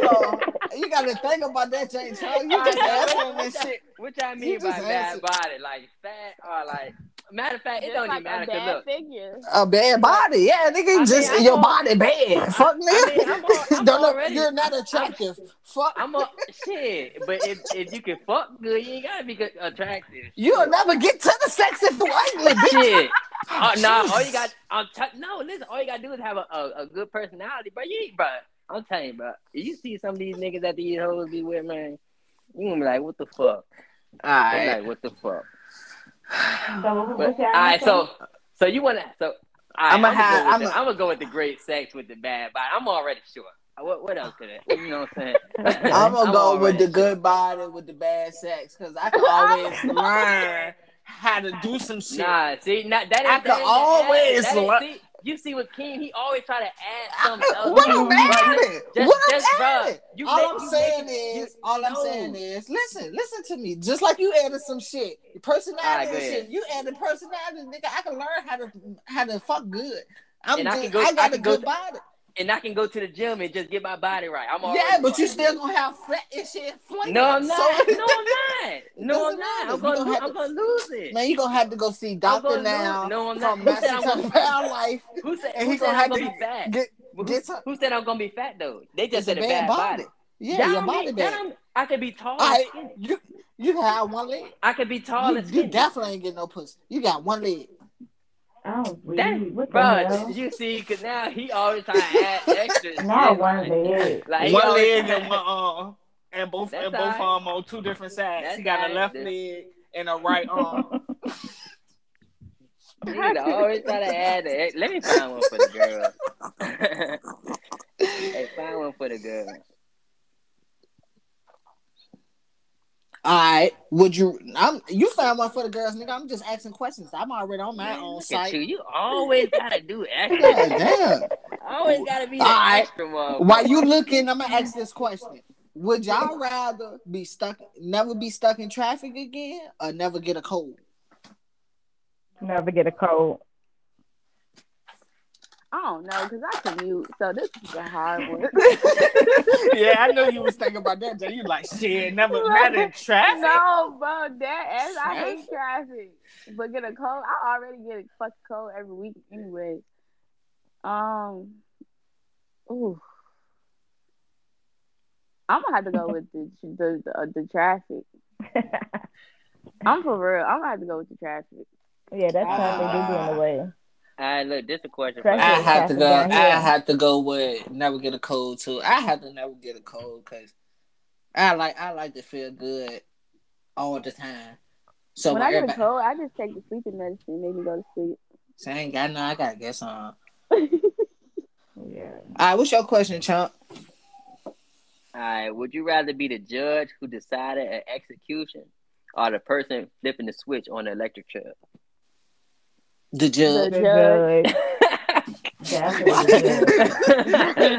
hold on. You gotta think about that, James. You just right, now, answering this shit. What y'all mean by just bad answered. body? Like fat or like? Matter of fact, it don't like even matter. a 'cause bad look, figure. A bad body, yeah, nigga. I mean, just I'm your al- body bad. Fuck, nigga. I mean, I'm I'm Don't know- already- You're not attractive. Fuck. I'm a shit. But if if you can fuck good, you ain't gotta be good, attractive. You'll never get to the sex if you ugly, bitch. Shit. Oh, no, all you got, I'm t- no, listen, all you gotta do is have a, a, a good personality, bro. You ain't, bro. I'm telling you, bro. If you see some of these niggas that these hoes be with, man, you gonna be like, what the fuck? All They right. like, what the fuck? So But, what's all your right, answer? so, so you wanna, so, all right, I'ma I'm, gonna have- go with I'ma- the, I'm gonna go with the great sex with the bad body. I'm already sure. What, what else could it? You know what I'm saying? I'm gonna go with the sure. good body with the bad sex because I can always learn how to do some shit. Nah, see, not that. I ain't- could that ain't always that learn- see, you see with King, he always try to add something else. What to I'm it, mad bro. Just- What I'm just, bruh, you All make- I'm you saying make- is, you- all I'm no. saying is, listen, listen to me. Just like you added some shit, personality Alright, go and shit. You added personality, nigga. I can learn how to how to fuck good. I'm And I just, can go- I I got a can go good to- body. And I can go to the gym and just get my body right. I'm Yeah, but you still gonna have fat and shit. Flanking. No, I'm So- not. no, I'm not. No, I'm not. I'm gonna, gonna I'm to- gonna lose it. Man, you gonna have to go see doctor now lose- no, I'm not. from Who said I'm gonna- Life, Who said? and Who he said gonna I'm gonna to be fat? get Who, get some. who said I'm gonna be fat though? They just said a bad bad body. body. Yeah, your body that I could be tall. All and right, skinny. you you have one leg. I could be tall You, you definitely ain't getting no pussy. You got one leg. Oh, That, really? What bro, hell? you see, cause now he always trying to add extras. Not one leg. Like, one leg and one arm, and both That's and both alright. arm on two different sides. That's he got a left leg and a right arm. Nigga always try to add the Let me find one for the girl. hey, find one for the girl. All right. Would you? I'm. You found one for the girls, nigga. I'm just asking questions. I'm already on my own Look site. you. You always gotta do extra. God damn. always gotta be the Alright. extra motherfucker. While you looking, I'm gonna ask this question: Would y'all rather be stuck, never be stuck in traffic again, or never get a cold? Never get a cold. I don't know because I commute, so this is a hard one. yeah, I know you was thinking about that. Jay. You like shit, never not in traffic. no, bro, that ass, I hate traffic. But get a cold, I already get a fucking cold every week anyway. Um, ooh, I'm gonna have to go with the the the, uh, the traffic. I'm for real. I'm gonna have to go with the traffic. yeah, that's how they do be in the way. All right, look, this is a question for Traffic. I have to go. I have to go with never get a cold too. I have to never get a cold because I like I like to feel good all the time. So when when I get a cold, I just take the sleeping medicine, make me go to sleep. so I ain't got no. I gotta get some. Yeah. All right, what's your question, chump? All right, would you rather be the judge who decided an execution or the person flipping the switch on the electric chair? The judge. The judge. judge.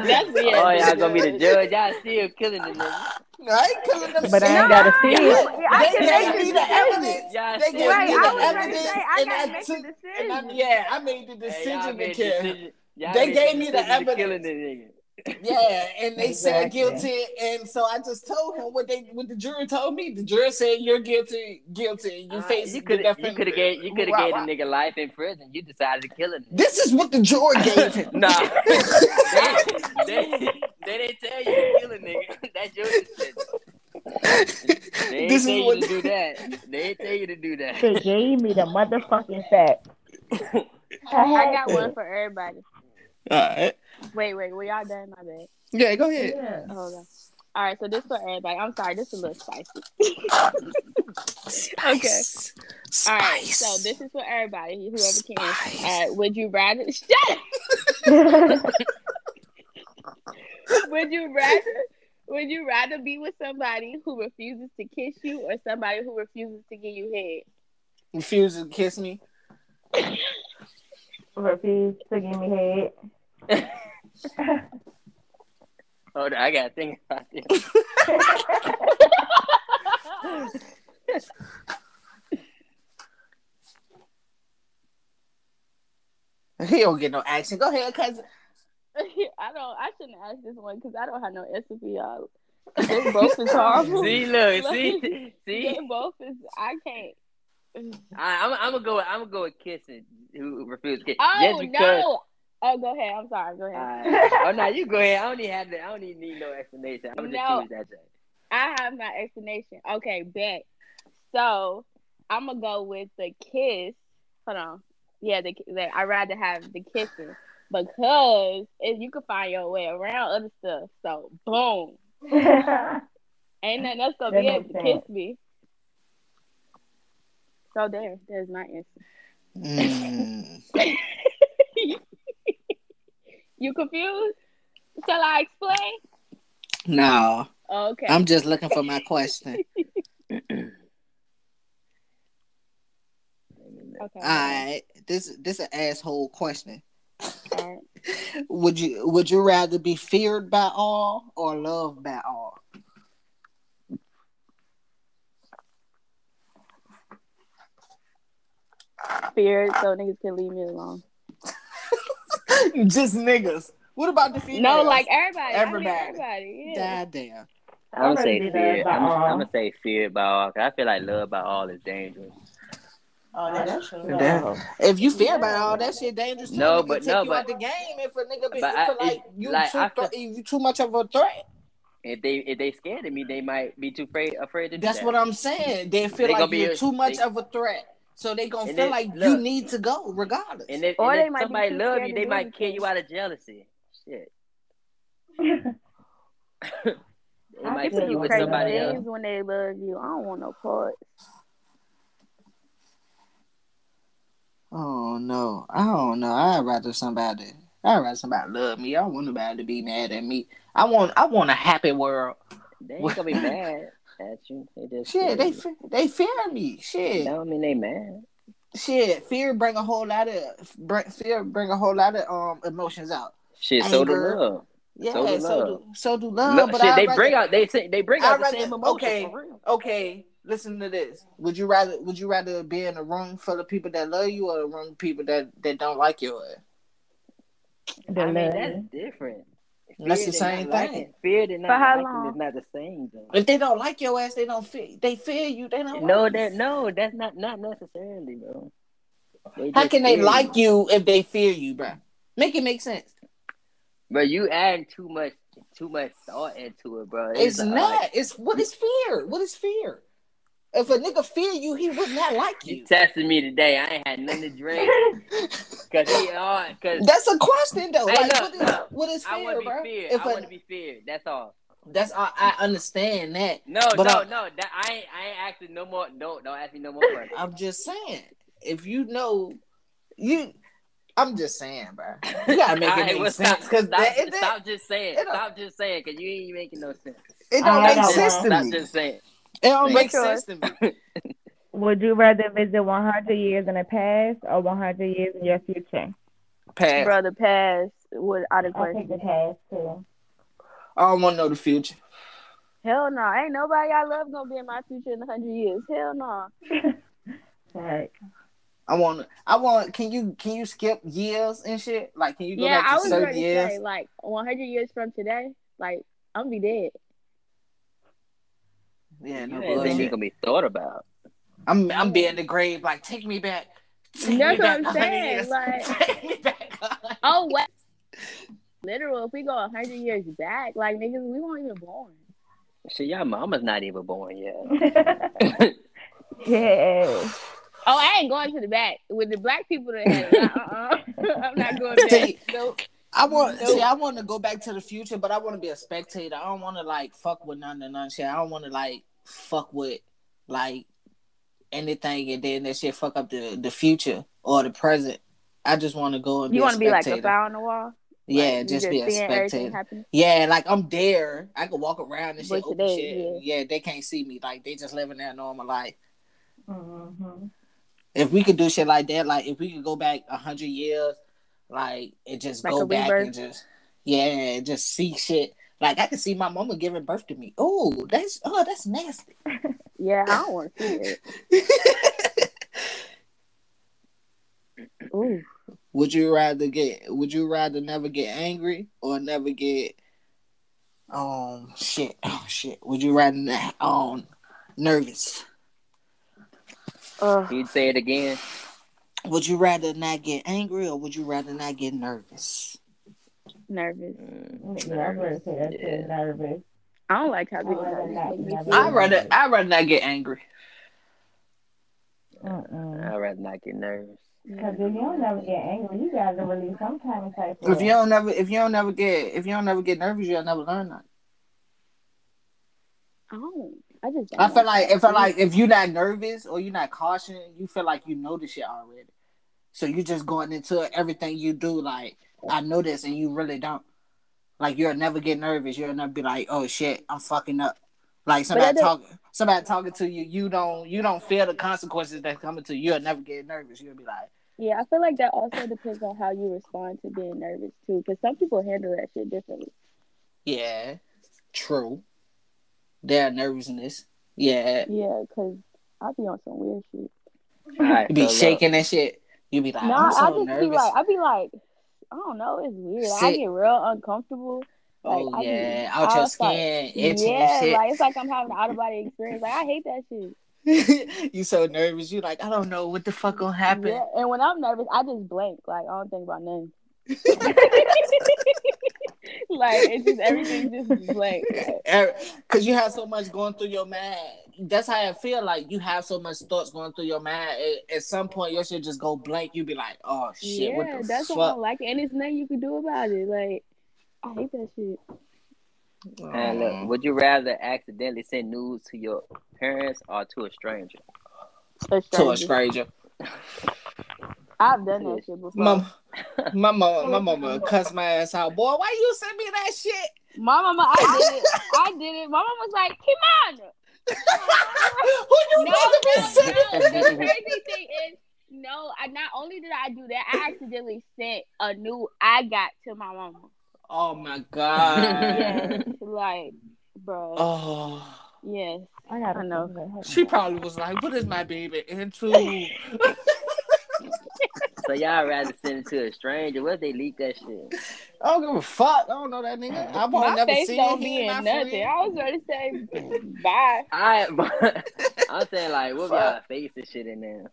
That's me oh, y'all gonna be the judge. judge. Y'all still killing the nigga. I ain't killing them. But I ain't gotta see They- it. I They gave me the the evidence. Y'all They gave Right, me the was the gonna evidence, say I and I make took. the And I, decision. yeah, I made the Hey, decision to kill. decision- y'all They gave me the decision to evidence. Killing the nigga. Yeah, and they said guilty, and so I just told him what they what the jury told me. The jury said you're guilty, guilty. You Uh, face you could death you could have gave you could have Right, gave the right. nigga life in prison. You decided to kill him. This is what the jury gave him. Nah, they, they, they didn't tell you to kill a nigga. That's your decision. They ain't This tell is you what to do that. They ain't tell you to do that. They gave me the motherfucking fact. I got one for everybody. All right. Wait, wait, were y'all done? My bad. Yeah, go ahead. Yeah. Hold on. All right, so this for everybody. I'm sorry, this is a little spicy. Okay. All right, so this is for everybody, whoever can. Spice. All right, would you rather shut up? Would you rather would you rather be with somebody who refuses to kiss you or somebody who refuses to give you head? Refuse to kiss me. Refuse to give me head. Hold on, oh, I gotta think about this. He don't get no action. Go ahead, cousin. I don't I shouldn't ask this one because I don't have no answer for y'all. They both is horrible. See, look, see, They see. both is I can't. I, I'm, I'm gonna go. I'm gonna go with kissing. Who refused to kiss? Oh Just because. no! Oh, go ahead. I'm sorry. Go ahead. Alright. oh no, you go ahead. I don't even have to. I don't even need no explanation. I'm just No. choose that. Thing. I have my explanation. Okay, bet. So I'm gonna go with the kiss. Hold on. Yeah, the, the I rather have the kissing because if you can find your way around other stuff. So boom, ain't nothing else gonna That be able to kiss me. So there, there's my answer. Mm. You confused? Shall I explain? No, Okay. I'm just looking for my question. okay. All right, this this an asshole question. All right. Would you would you rather be feared by all or loved by all? Feared so niggas can leave me alone. Just niggas. What about the females? No, like everybody. Everybody. I mean everybody. Yeah. God damn. I'm gonna say I'd rather be fear. I'm. I'm gonna say fear by all. Cause I feel like love by all is dangerous. Oh, that's true. That- If you fear about all that shit, dangerous. No, It but- take no, you but- out the game if a nigga be but I- like you like, too, feel- th- you too much of a threat. If they if they scared of me, they might be too afraid afraid to do That's that. what I'm saying. They feel They like be you're a- too much they- of a threat, so they gonna And feel then, like you need to go regardless. And if, Or and they if might somebody love you, they might kill anything. you out of jealousy. Shit. they I might feel put you you with somebody else. when they love you. I don't want no parts. Oh no, I don't know. I'd rather somebody. I'd rather somebody love me. I don't want nobody to be mad at me. I want. I want a happy world. They ain't gonna be mad at you. They just Shit, they scared. fe- they fear me. Shit, That don't mean they mad. shit. Fear bring a whole lot of bring, fear bring a whole lot of um emotions out. Shit, so do love. Yeah, So so do do love. so do love. No, but shit, I'd they rather- bring out they they bring out I'd the rather- same emotion okay. Okay, listen to this. Would you rather would you rather be in a room full of people that love you or a room of people that that don't like you? ass? I mean, that's different. That's the same not liking- thing. Fear and not For how liking long? is not the same though. If they don't like your ass, they don't feel they fear you. They don't. No, like that no, that's not not necessarily, bro. How can they fear like you if they fear you, bro? Make it make sense. But you add too much too much thought into it, bro. It's, like- not. It's what is fear? What is fear? If a nigga fear you, he would not like You He tested me today. I ain't had nothing to drink because he on because That's a question though. Hey, Like, look, what is look. what is I fear, want to be bro? feared. If I a- want to be feared. That's all. that's all. I understand that. No, But no, I- no. That I ain't. I ain't asking no more. Don't don't ask me no more questions. I'm just saying. If you know, you. I'm just saying, bro. You gotta make it Alright, make well, sense because stop, it, it, stop just saying. it don't- Stop just saying because you ain't making no sense. it don't I make got sense one. to Stop me. just saying. It don't make Sure. sense to me. Would you rather visit 100 years in the past or 100 years in your future? Pass. Brother, pass. What out of question. I take the past too. I don't want to know the future. Hell no. Ain't nobody I love gonna be in my future in a hundred years. Hell no. Right. I want. I want. Can you can you skip years and shit? Like, can you go Yeah, back I to was certain years? say like 100 years from today, like I'm gonna be dead. Yeah, no You ain't think he gonna be thought about. I'm I'm being the grave. Like, take me back. Take That's me what back I'm saying, years. like- take me back. 100 Oh what? Literal. If we go 100 years back, like niggas, we weren't even born. Shit, y'all mama's not even born yet. yeah. Oh, I ain't going to the back with the black people that had it. Uh-uh. I'm not going back. See, Nope. I want Nope. see. I want to go back to the future, but I want to be a spectator. I don't want to like fuck with none of none shit. I don't want to like fuck with like anything, and then that shit fuck up the the future or the present. I just want to go and You want to be like a spectator. fly on the wall? Yeah, Like, you just be a spectator. Yeah, like I'm there. I can walk around and shit, today, shit. Yeah. they can't see me. Like they just living their normal life. hmm If we could do shit like that, like if we could go back a hundred years, like and just Like go back rebirth? and just yeah, just see shit. Like I can see my mama giving birth to me. Oh, that's oh, that's nasty. Yeah, I don't want to see it. Ooh. would you rather get? Would you rather never get angry or never get? Um, shit. Oh shit. Would you rather not, um nervous? Ugh. You'd say it again. Would you rather not get angry or would you rather not get nervous? Nervous. Mm, Yeah, I would say that's Yeah. nervous. I don't like how people I'd rather not make me never- feel. I rather rather not get angry. Mm-mm. I'd rather not get nervous. Because if you don't never get angry, you gotta release some kind of type of. If you don't never if you don't never get if you don't never get nervous, you'll never learn that. I don't. I just. I feel like if I like if you're not nervous or you're not cautious, you feel like you know the shit already. So you're just going into everything you do like I know this and you really don't. Like you'll never get nervous. You'll never be like, oh shit, I'm fucking up. Like somebody talking somebody talking to you, you don't you don't feel the consequences that's coming to you. You'll never get nervous. You'll be like, Yeah, I feel like that also depends on how you respond to being nervous too, because some people handle that shit differently. yeah, true. Their nervousness. Yeah. Yeah, because I'll be on some weird shit. Alright, You be so look, shaking that shit. You'd be like, No, I'm so I just nervous. be like, I be like, I don't know, it's weird. I get real uncomfortable. Like, oh I yeah, out your skin, itching yeah, shit. like it's like I'm having an out of body experience. Like I hate that shit. you so nervous. You like, I don't know what the fuck gonna happen. Yeah, and when I'm nervous, I just blank. Like I don't think about nothing. like it's just everything just blank. Like, Because you have so much going through your mind. That's how I feel like you have so much thoughts going through your mind. At, at some point, your shit just go blank. You be like, oh shit, yeah, what the that's fuck? what I don't like, and it's nothing you can do about it. Like, I hate that shit. And look, Um, would you rather accidentally send news to your parents or to a stranger? A to a stranger. stranger. I've done that shit before. Mom, my mom, my mama cuss my ass out. Boy, why you send me that shit? My mama, I did it. I did it. My mama was like, Kimana. Who you No, supposed to be no, sending? no. The crazy thing is, no, I not only did I do that, I accidentally sent a new I got to my mama. Oh my god. Yes, like, bro. Oh. Yes, I gotta I know. think of that. She probably was like, "What is my baby into?" So y'all rather send it to a stranger? What if they leak that shit? I don't give a fuck. I don't know that nigga. I won't my never face see don't him. be in my nothing. friend. I was ready to say bye. I, I'm saying like, what if y'all Fuck. face and shit in there?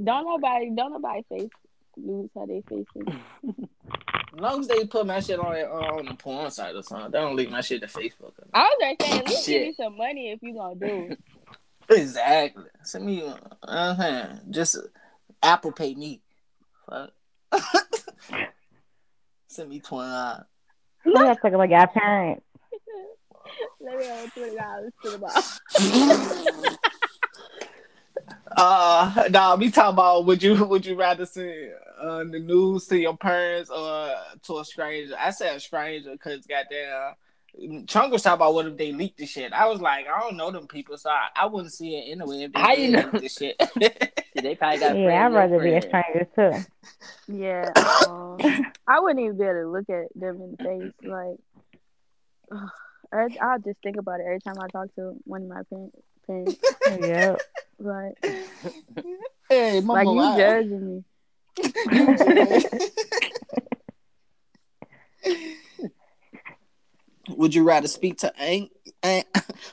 Don't nobody, don't nobody face lose how they facing. As long as they put my shit on it, uh, on the porn site or something, they don't leak my shit to Facebook. I was ready saying, say at least give me some money if you gonna do. it. Exactly. Send me, uh huh. Just Apple Pay me. Fuck. Send me twenty. dollars. We have to look at parents. Let me have twenty dollars to the box. Uh, nah, we talking about would you would you rather send uh, the news to your parents or to a stranger? I said a stranger because goddamn. Chunk was talking about what if they leaked the shit. I was like, I don't know them people, so I, I wouldn't see it anyway if they How did you know? leak the shit. Shit, they probably got Yeah, I'd rather be a stranger too. Yeah, um, I wouldn't even be able to look at them in the face. Like, ugh, I, I'll just think about it every time I talk to one of my parents. parents. yeah. Like, hey, mama, like you why? judging me. Would you rather speak to an- an-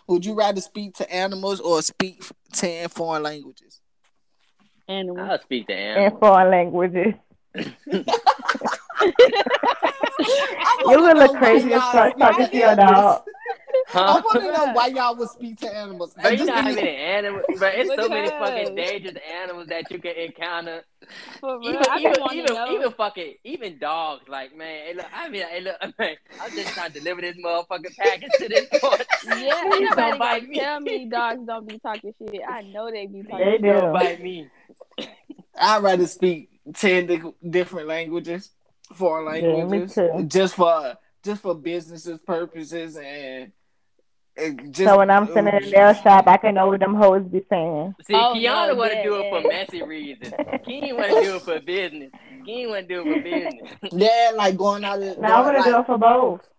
Would you rather speak to animals or speak ten foreign languages? Animal. I'll speak to animals. In foreign languages. I You wanna would know look why crazy as y'all fuck talking to your animals. dog. I want to know why y'all would speak to animals. But you Just know how give many animals, but it's so many fucking dangerous animals that you can encounter. Even I even just want to even, know. even fucking even dogs. Like man, hey, look, I mean, hey, look, man, I'm just trying to deliver this motherfucking package to this point. yeah, don't bite me. tell me dogs don't be talking shit. I know they be talking They shit. do. Don't bite me. I'd rather speak ten di- different languages, foreign Yeah, me languages, too. just for just for businesses purposes and. and just, So when I'm sitting in the nail oh, shop, I can know what them hoes be saying. See, Oh, Kiana no, want to yeah, do it for messy reasons. King want to do it for business. King want to do it for business. yeah, like going out. of- Now I'm gonna going, do it for both.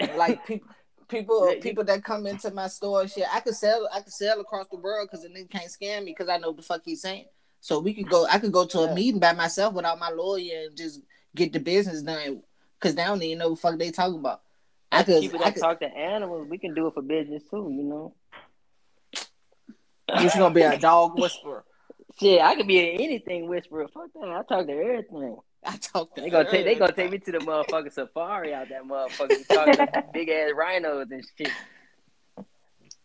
like, like people. People, Yeah, people that come into my store, shit. I could sell, I could sell across the world because the nigga can't scam me because I know what the fuck he's saying. So we could go. I could go to a Yeah. meeting by myself without my lawyer and just get the business done because they don't even know what the fuck they talking about. I could, people I could. talk to animals, we can do it for business too. You know. You gonna be a dog whisperer? Shit, I could be an anything whisperer. Fuck that. I talk to everything. I talk to. They gonna take. They gonna take me to the motherfucking safari out that motherfucker. Talking to big ass rhinos and shit.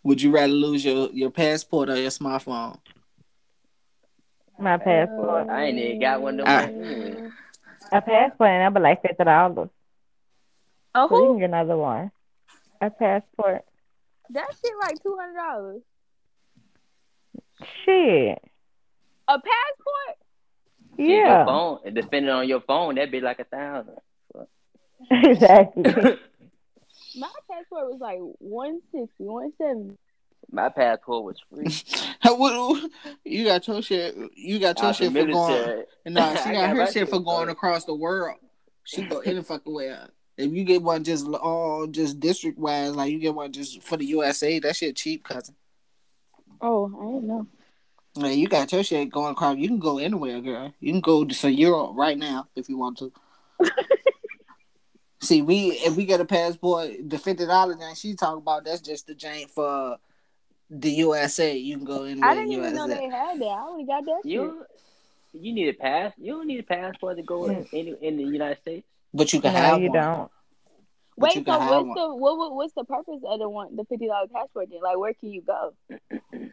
Would you rather lose your, your passport or your smartphone? My uh, passport. I ain't even got one of them. Uh, a passport and that'd be like fifty dollars. Oh, So you who? can get another one. A passport. That shit like two hundred dollars. Shit. A passport? Your Yeah. phone, depending on your phone, that'd be like a thousand. exactly. My passport was like 160, 170. My passport was free. What- you got your shit. You got your shit for going. military. No, she I got her shit for going across the world. She go any fucking way. If you get one just uh, just district wise, like you get one just for the USA, that shit cheap, cousin. Oh, I didn't know. Yeah, you got your shit going across. You can go anywhere, girl. You can go to Europe right now if you want to. See, we if we get a passport, the fifty dollars that she talking about, that's just the jank for the USA. You can go anywhere I in didn't even know they had that. I only got that shit. You you need a pass. You don't need a passport to go in, mm. in, in the United States. But you can no, have you one. don't. But Wait, so what's one. the what, what what's the purpose of the one the fifty dollar passport then? Like where can you go?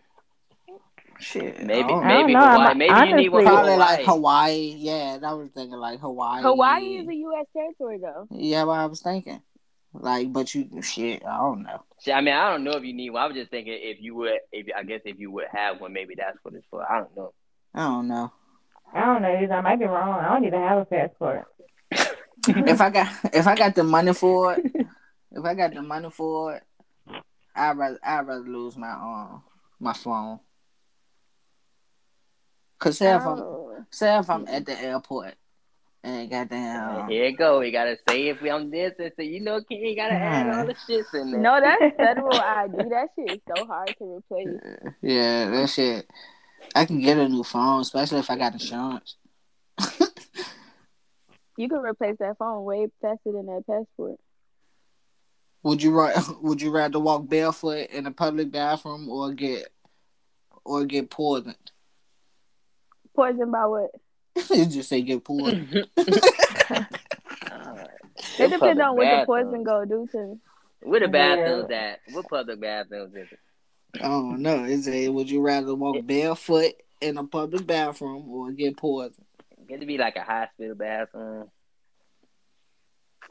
Shit, I Maybe, don't I don't maybe know, Hawaii. I'm- Maybe you need one Probably Hawaii. like Hawaii. Yeah, that was thinking like Hawaii. Hawaii is a U.S. territory though. Yeah, what I was thinking. Like, but you shit, I don't know. See, I mean, I don't know if you need one. I was just thinking if you would, if I guess if you would have one, maybe that's what it's for. I don't know. I don't know. I don't know. either. I might be wrong. I don't even have a passport. if I got if I got the money for it, if I got the money for it, I'd rather I'd rather lose my um my phone. Cause say if I'm Oh. say if I'm at the airport and goddamn Here you go. We gotta say if we on this and say, you know, King, you gotta add all the shits in there. No, that's federal ID. That shit is so hard to replace. yeah that shit, I can get a new phone, especially if I got insurance. You can replace that phone way faster than that passport. Would you ra- would you rather walk barefoot in a public bathroom or get or get poisoned? Poisoned by what? you just say get poisoned. It depends on what the poison go do to. Where the Yeah. bathrooms at? What public bathrooms is it? I don't know. Is it would you rather walk barefoot in a public bathroom or get poisoned? Get to be like a hospital bathroom.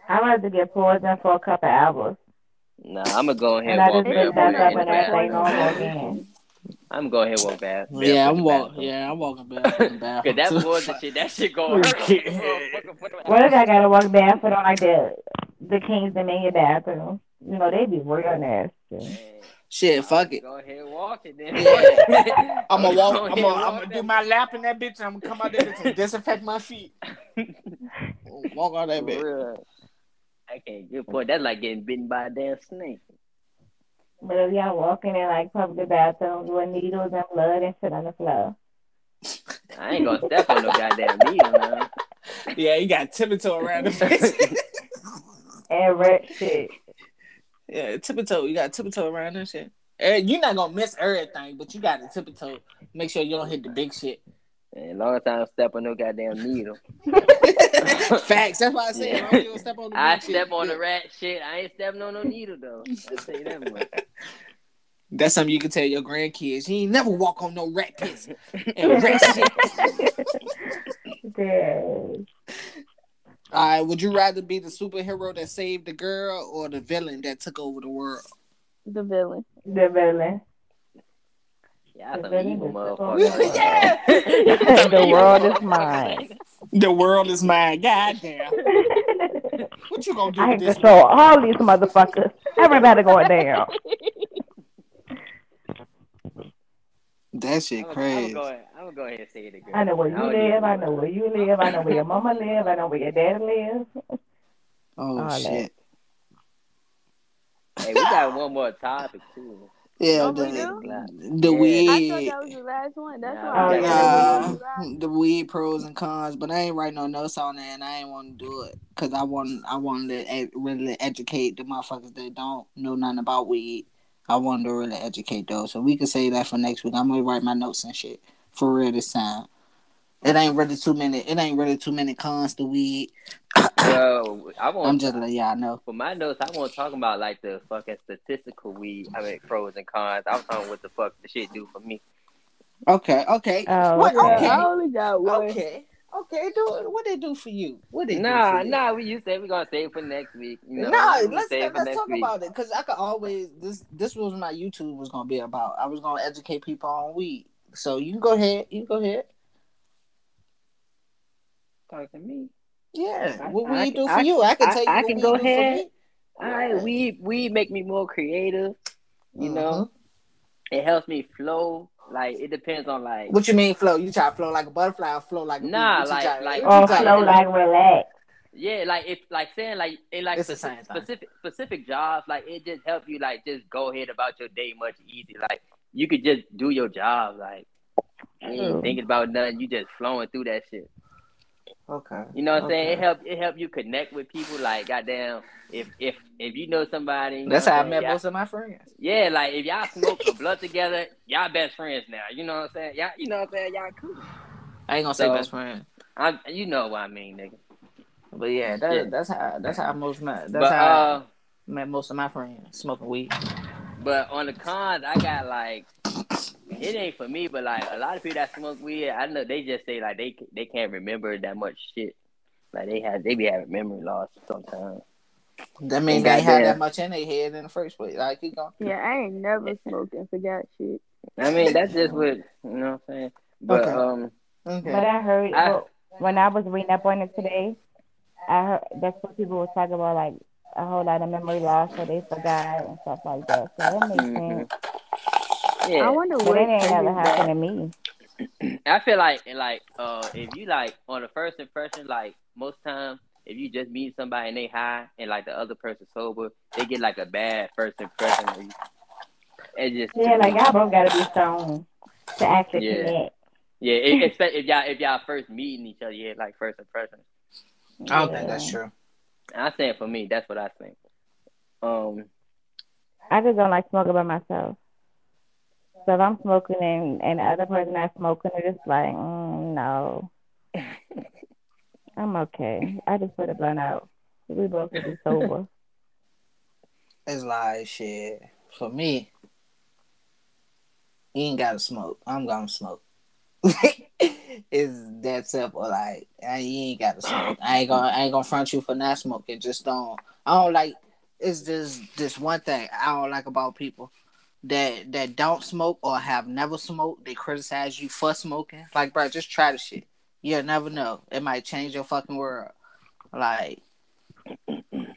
I'd rather get poisoned for a couple hours. Nah, I'm gonna go ahead And and I walk barefoot in the bathroom. Normal again. I'm going ahead and walk back. Yeah, I'm walking. Yeah, I'm walking barefoot in the bathroom. Cause that too. poison shit, that shit gonna hurt. What if I gotta walk barefoot on like the the King's Dominion bathroom? You know, they be real nasty. Shit, fuck it. Go ahead walk it then. I'm gonna walk. I'm gonna, and I'm walk gonna do my lap in that bitch. and I'm gonna come out there and disinfect my feet. Walk on that bitch. I can't get point. That's like getting bitten by a damn snake. But if y'all walking in like public bathrooms with needles and blood and shit on the floor. I ain't gonna step on no goddamn needle, man. Yeah, you got tiptoe around the face. And red shit. Yeah, tiptoe. You got tiptoe around that shit. Eh, You're not gonna miss everything, but you got to tiptoe. Make sure you don't hit the big shit. And long time I don't step on no goddamn needle. Facts. That's why I said Yeah. yeah. don't step on the I big step shit. on the rat shit. I ain't stepping on no needle though. I tell you that much. That's something you can tell your grandkids. You ain't never walk on no rat piss and rat shit. Yeah. All right, would you rather be the superhero that saved the girl or the villain that took over the world? The villain. The villain. Yeah, The some villain evil motherfucker. Yeah. The world is mine. The world is mine. Goddamn. What you gonna do I with can this? control all these motherfuckers. Everybody going down. That shit I'm, I'm, crazy. gonna, I'm gonna go ahead and say it again. I know where you don't live. I know where you live. I know where your mama live. I know where your dad lives. Oh all that. shit. Hey, we got one more topic too. Yeah, Oh, we the, do? the Yeah. I weed. thought that was the last one. That's Nah, why. I we was got- like, Nah, "Who's the weed pros and cons, but I ain't writing no notes on that, and I ain't want to do it because I want I wanted to really educate the motherfuckers that don't know nothing about weed. I wanted to really educate those, so we can say that for next week. I'm gonna write my notes and shit for real this time. It ain't really too many. It ain't really too many cons to weed. Well, I want. I'm just letting y'all know. for my notes, I want to talk about like the fucking statistical weed. I mean, pros and cons. I was talking what the fuck the shit do for me. Okay, okay, Oh, what? Yeah, Okay, I only got one. okay, okay. Do what they do for you? What they do Nah, for nah. We you said we gonna save for next week. You know, nah, we let's save it for let's next talk week. about it because I could always this this was my YouTube was gonna be about. I was gonna educate people on weed. So you can go ahead. You can go ahead. Talk to me. Yeah, I- what I weed can- do for I- you? I can I- you I can go ahead. me. All right, we weed make me more creative. You Mm-hmm. know, it helps me flow. Like it depends on like What you mean flow? You try to flow like a butterfly or flow like a bee? Nah, What like- try- like- what you Or flow do? like relax. yeah, like if like saying like in like It's the specific, same specific specific jobs, like it just help you like just go ahead about your day much easier. Like you could just do your job. Like you ain't True. thinking about nothing. You just flowing through that shit. Okay. You know what I'm saying? It help it help you connect with people. Like goddamn, if if if you know somebody, know That's what how I met? Y'all- most of my friends. Yeah, like if y'all smoke a blunt together, y'all best friends now. You know what I'm saying? Y'all, you know what I'm saying? Y'all cool. I ain't gonna say best friend. I, you know what I mean, nigga. But yeah, that, Yeah. that's how that's how most my that's But how uh, I met most of my friends smoking weed. but on the cons, I got like it ain't for me, but like a lot of people that smoke weed, I know they just say like they they can't remember that much shit. Like they have they be having memory loss sometimes. That means And they ain't had that much in their head in the first place. Like keep going. Yeah, I ain't never smoked and forgot shit. I mean that's just what you know what I'm saying. But Okay. um Okay. But I heard I- well, when I was reading up on it today, I heard that's what people were talking about, like a whole lot of memory loss, so they forgot and stuff like that. So that makes Mhm. sense. I wonder But what it ain't triggers never happened to me. I feel like like uh if you like on the first impression, like most times if you just meet somebody and they high and like the other person sober, they get like a bad first impression of you. It just Yeah, like y'all both gotta be stoned to actually Yeah. connect. yeah, it, if y'all if y'all first meeting each other, yeah, like first impression. I don't think that's true. I'm saying for me, that's what I think. Um, I just don't like smoking by myself. So if I'm smoking and, and the other person not smoking, it's just like, mm, no. I'm okay. I just put a blunt out. We both can be sober. It's like shit. For me, you ain't gotta smoke. I'm gonna smoke. it's that simple. Like I, you ain't gotta smoke. I ain't gonna I ain't gonna front you for not smoking. Just don't. I don't like. It's just this one thing I don't like about people that that don't smoke or have never smoked. They criticize you for smoking. Like, bro, just try the shit. You'll never know. It might change your fucking world. Like,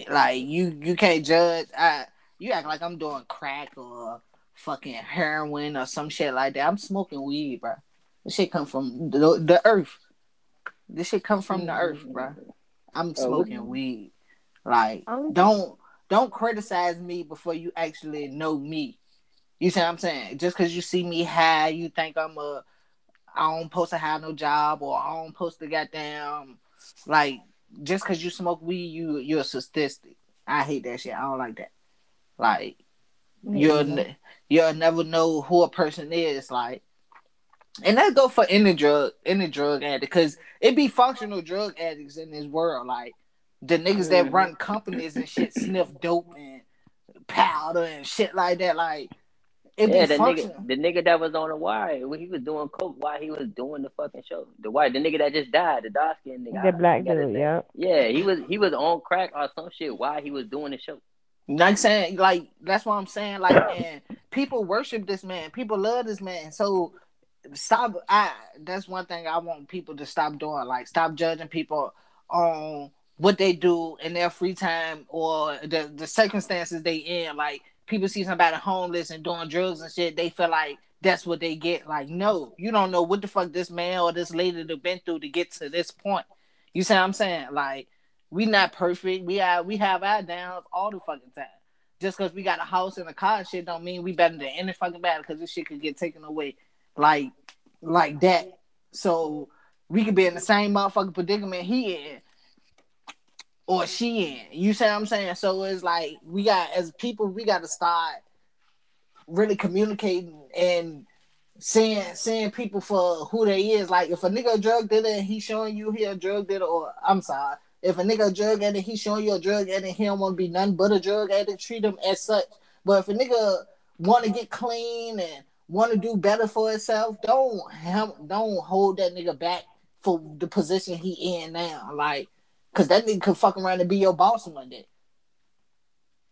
like you you can't judge. I you act like I'm doing crack or fucking heroin or some shit like that. I'm smoking weed, bro. This shit come from the, the earth. This shit come from the earth, bro. I'm smoking weed. Like, oh. don't don't criticize me before you actually know me. You see what I'm saying? Just because you see me high, you think I'm a I don't supposed to have no job or I don't supposed to goddamn like just because you smoke weed, you you're a statistic. I hate that shit. I don't like that. Like you'll ne- you'll never know who a person is. Like, and that go for any drug, any drug addict, because it be functional drug addicts in this world. Like the niggas that Mhm. run companies and shit sniff dope and powder and shit like that. Like it yeah, be the nigga, the nigga that was on the wire when he was doing coke while he was doing the fucking show. The white, the nigga that just died, the dark skinned nigga. I The black dude, yeah. Yeah, he was he was on crack or some shit while he was doing the show. You know I'm saying? Like that's what I'm saying. Like, man, people worship this man. People love this man. So stop. I that's one thing I want people to stop doing. Like, stop judging people on what they do in their free time or the the circumstances they in. Like, people see somebody homeless and doing drugs and shit. They feel like that's what they get. Like, no, you don't know what the fuck this man or this lady have been through to get to this point. You see what I'm saying? Like we not perfect. We are we have our downs all the fucking time. Just because we got a house and a car and shit don't mean we better than any fucking battle because this shit could get taken away like like that. So we could be in the same motherfucking predicament he in or she in. You see what I'm saying? So it's like we got as people we gotta start really communicating and seeing seeing people for who they is. Like if a nigga drug dealer and he showing you he a drug dealer, or I'm sorry, if a nigga drug addict, he showing you a drug addict, he don't want to be nothing but a drug addict. Treat him as such. But if a nigga want to get clean and want to do better for himself, don't him don't hold that nigga back for the position he in now. Like, cause that nigga could fuck around and be your boss one day.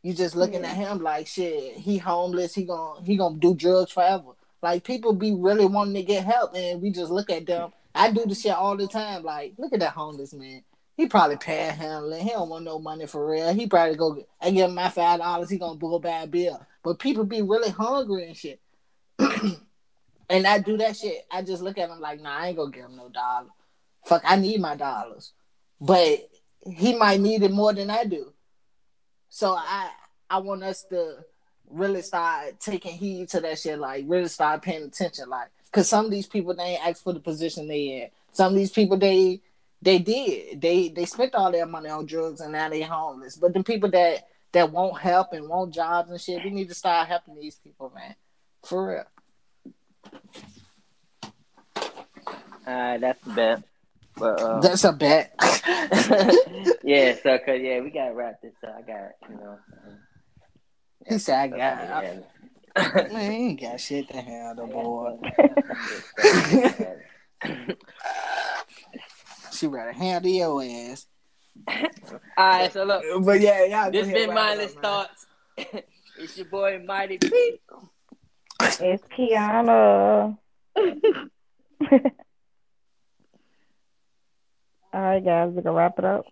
You just looking at him like shit. He homeless. He gonna he gonna do drugs forever. Like people be really wanting to get help, and we just look at them. I do the shit all the time. Like, look at that homeless man. He probably panhandling. He don't want no money for real. He probably go. I give him my five dollars. He gonna go buy a bill. But people be really hungry and shit. and I do that shit. I just look at him like, nah, I ain't gonna give him no dollar. Fuck, I need my dollars. But he might need it more than I do. So I I want us to really start taking heed to that shit, like really start paying attention, like because some of these people they ain't asked for the position they in. Some of these people they they did they they spent all their money on drugs and now they homeless. But the people that that won't help and want jobs and shit, we need to start helping these people, man, for real. Alright, that's the best. But um, That's a bet. yeah, so cause yeah, we gotta wrap this up. I got you know. he said, I yeah. got it. Man, he ain't got shit to handle, boy. She rather handle your ass. All right, so look, But yeah, y'all. this been mindless thoughts. it's your boy Mighty P. It's Kiana. All right, guys, we can wrap it up.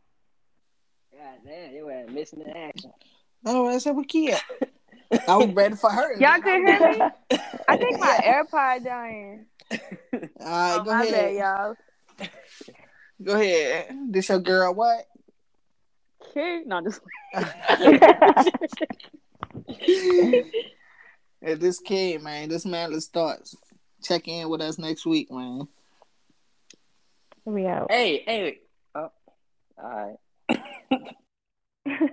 God damn, you were missing the action. No, I said we Kia. I was ready for her. Y'all can hear me? I think my AirPod dying. All right, Oh, go my bad, ahead. y'all. Go ahead. This your girl. What? Okay, no, just Hey, this kid, man. This man, let's start. Check in with us next week, man. We out. Hey, hey. Oh, all right.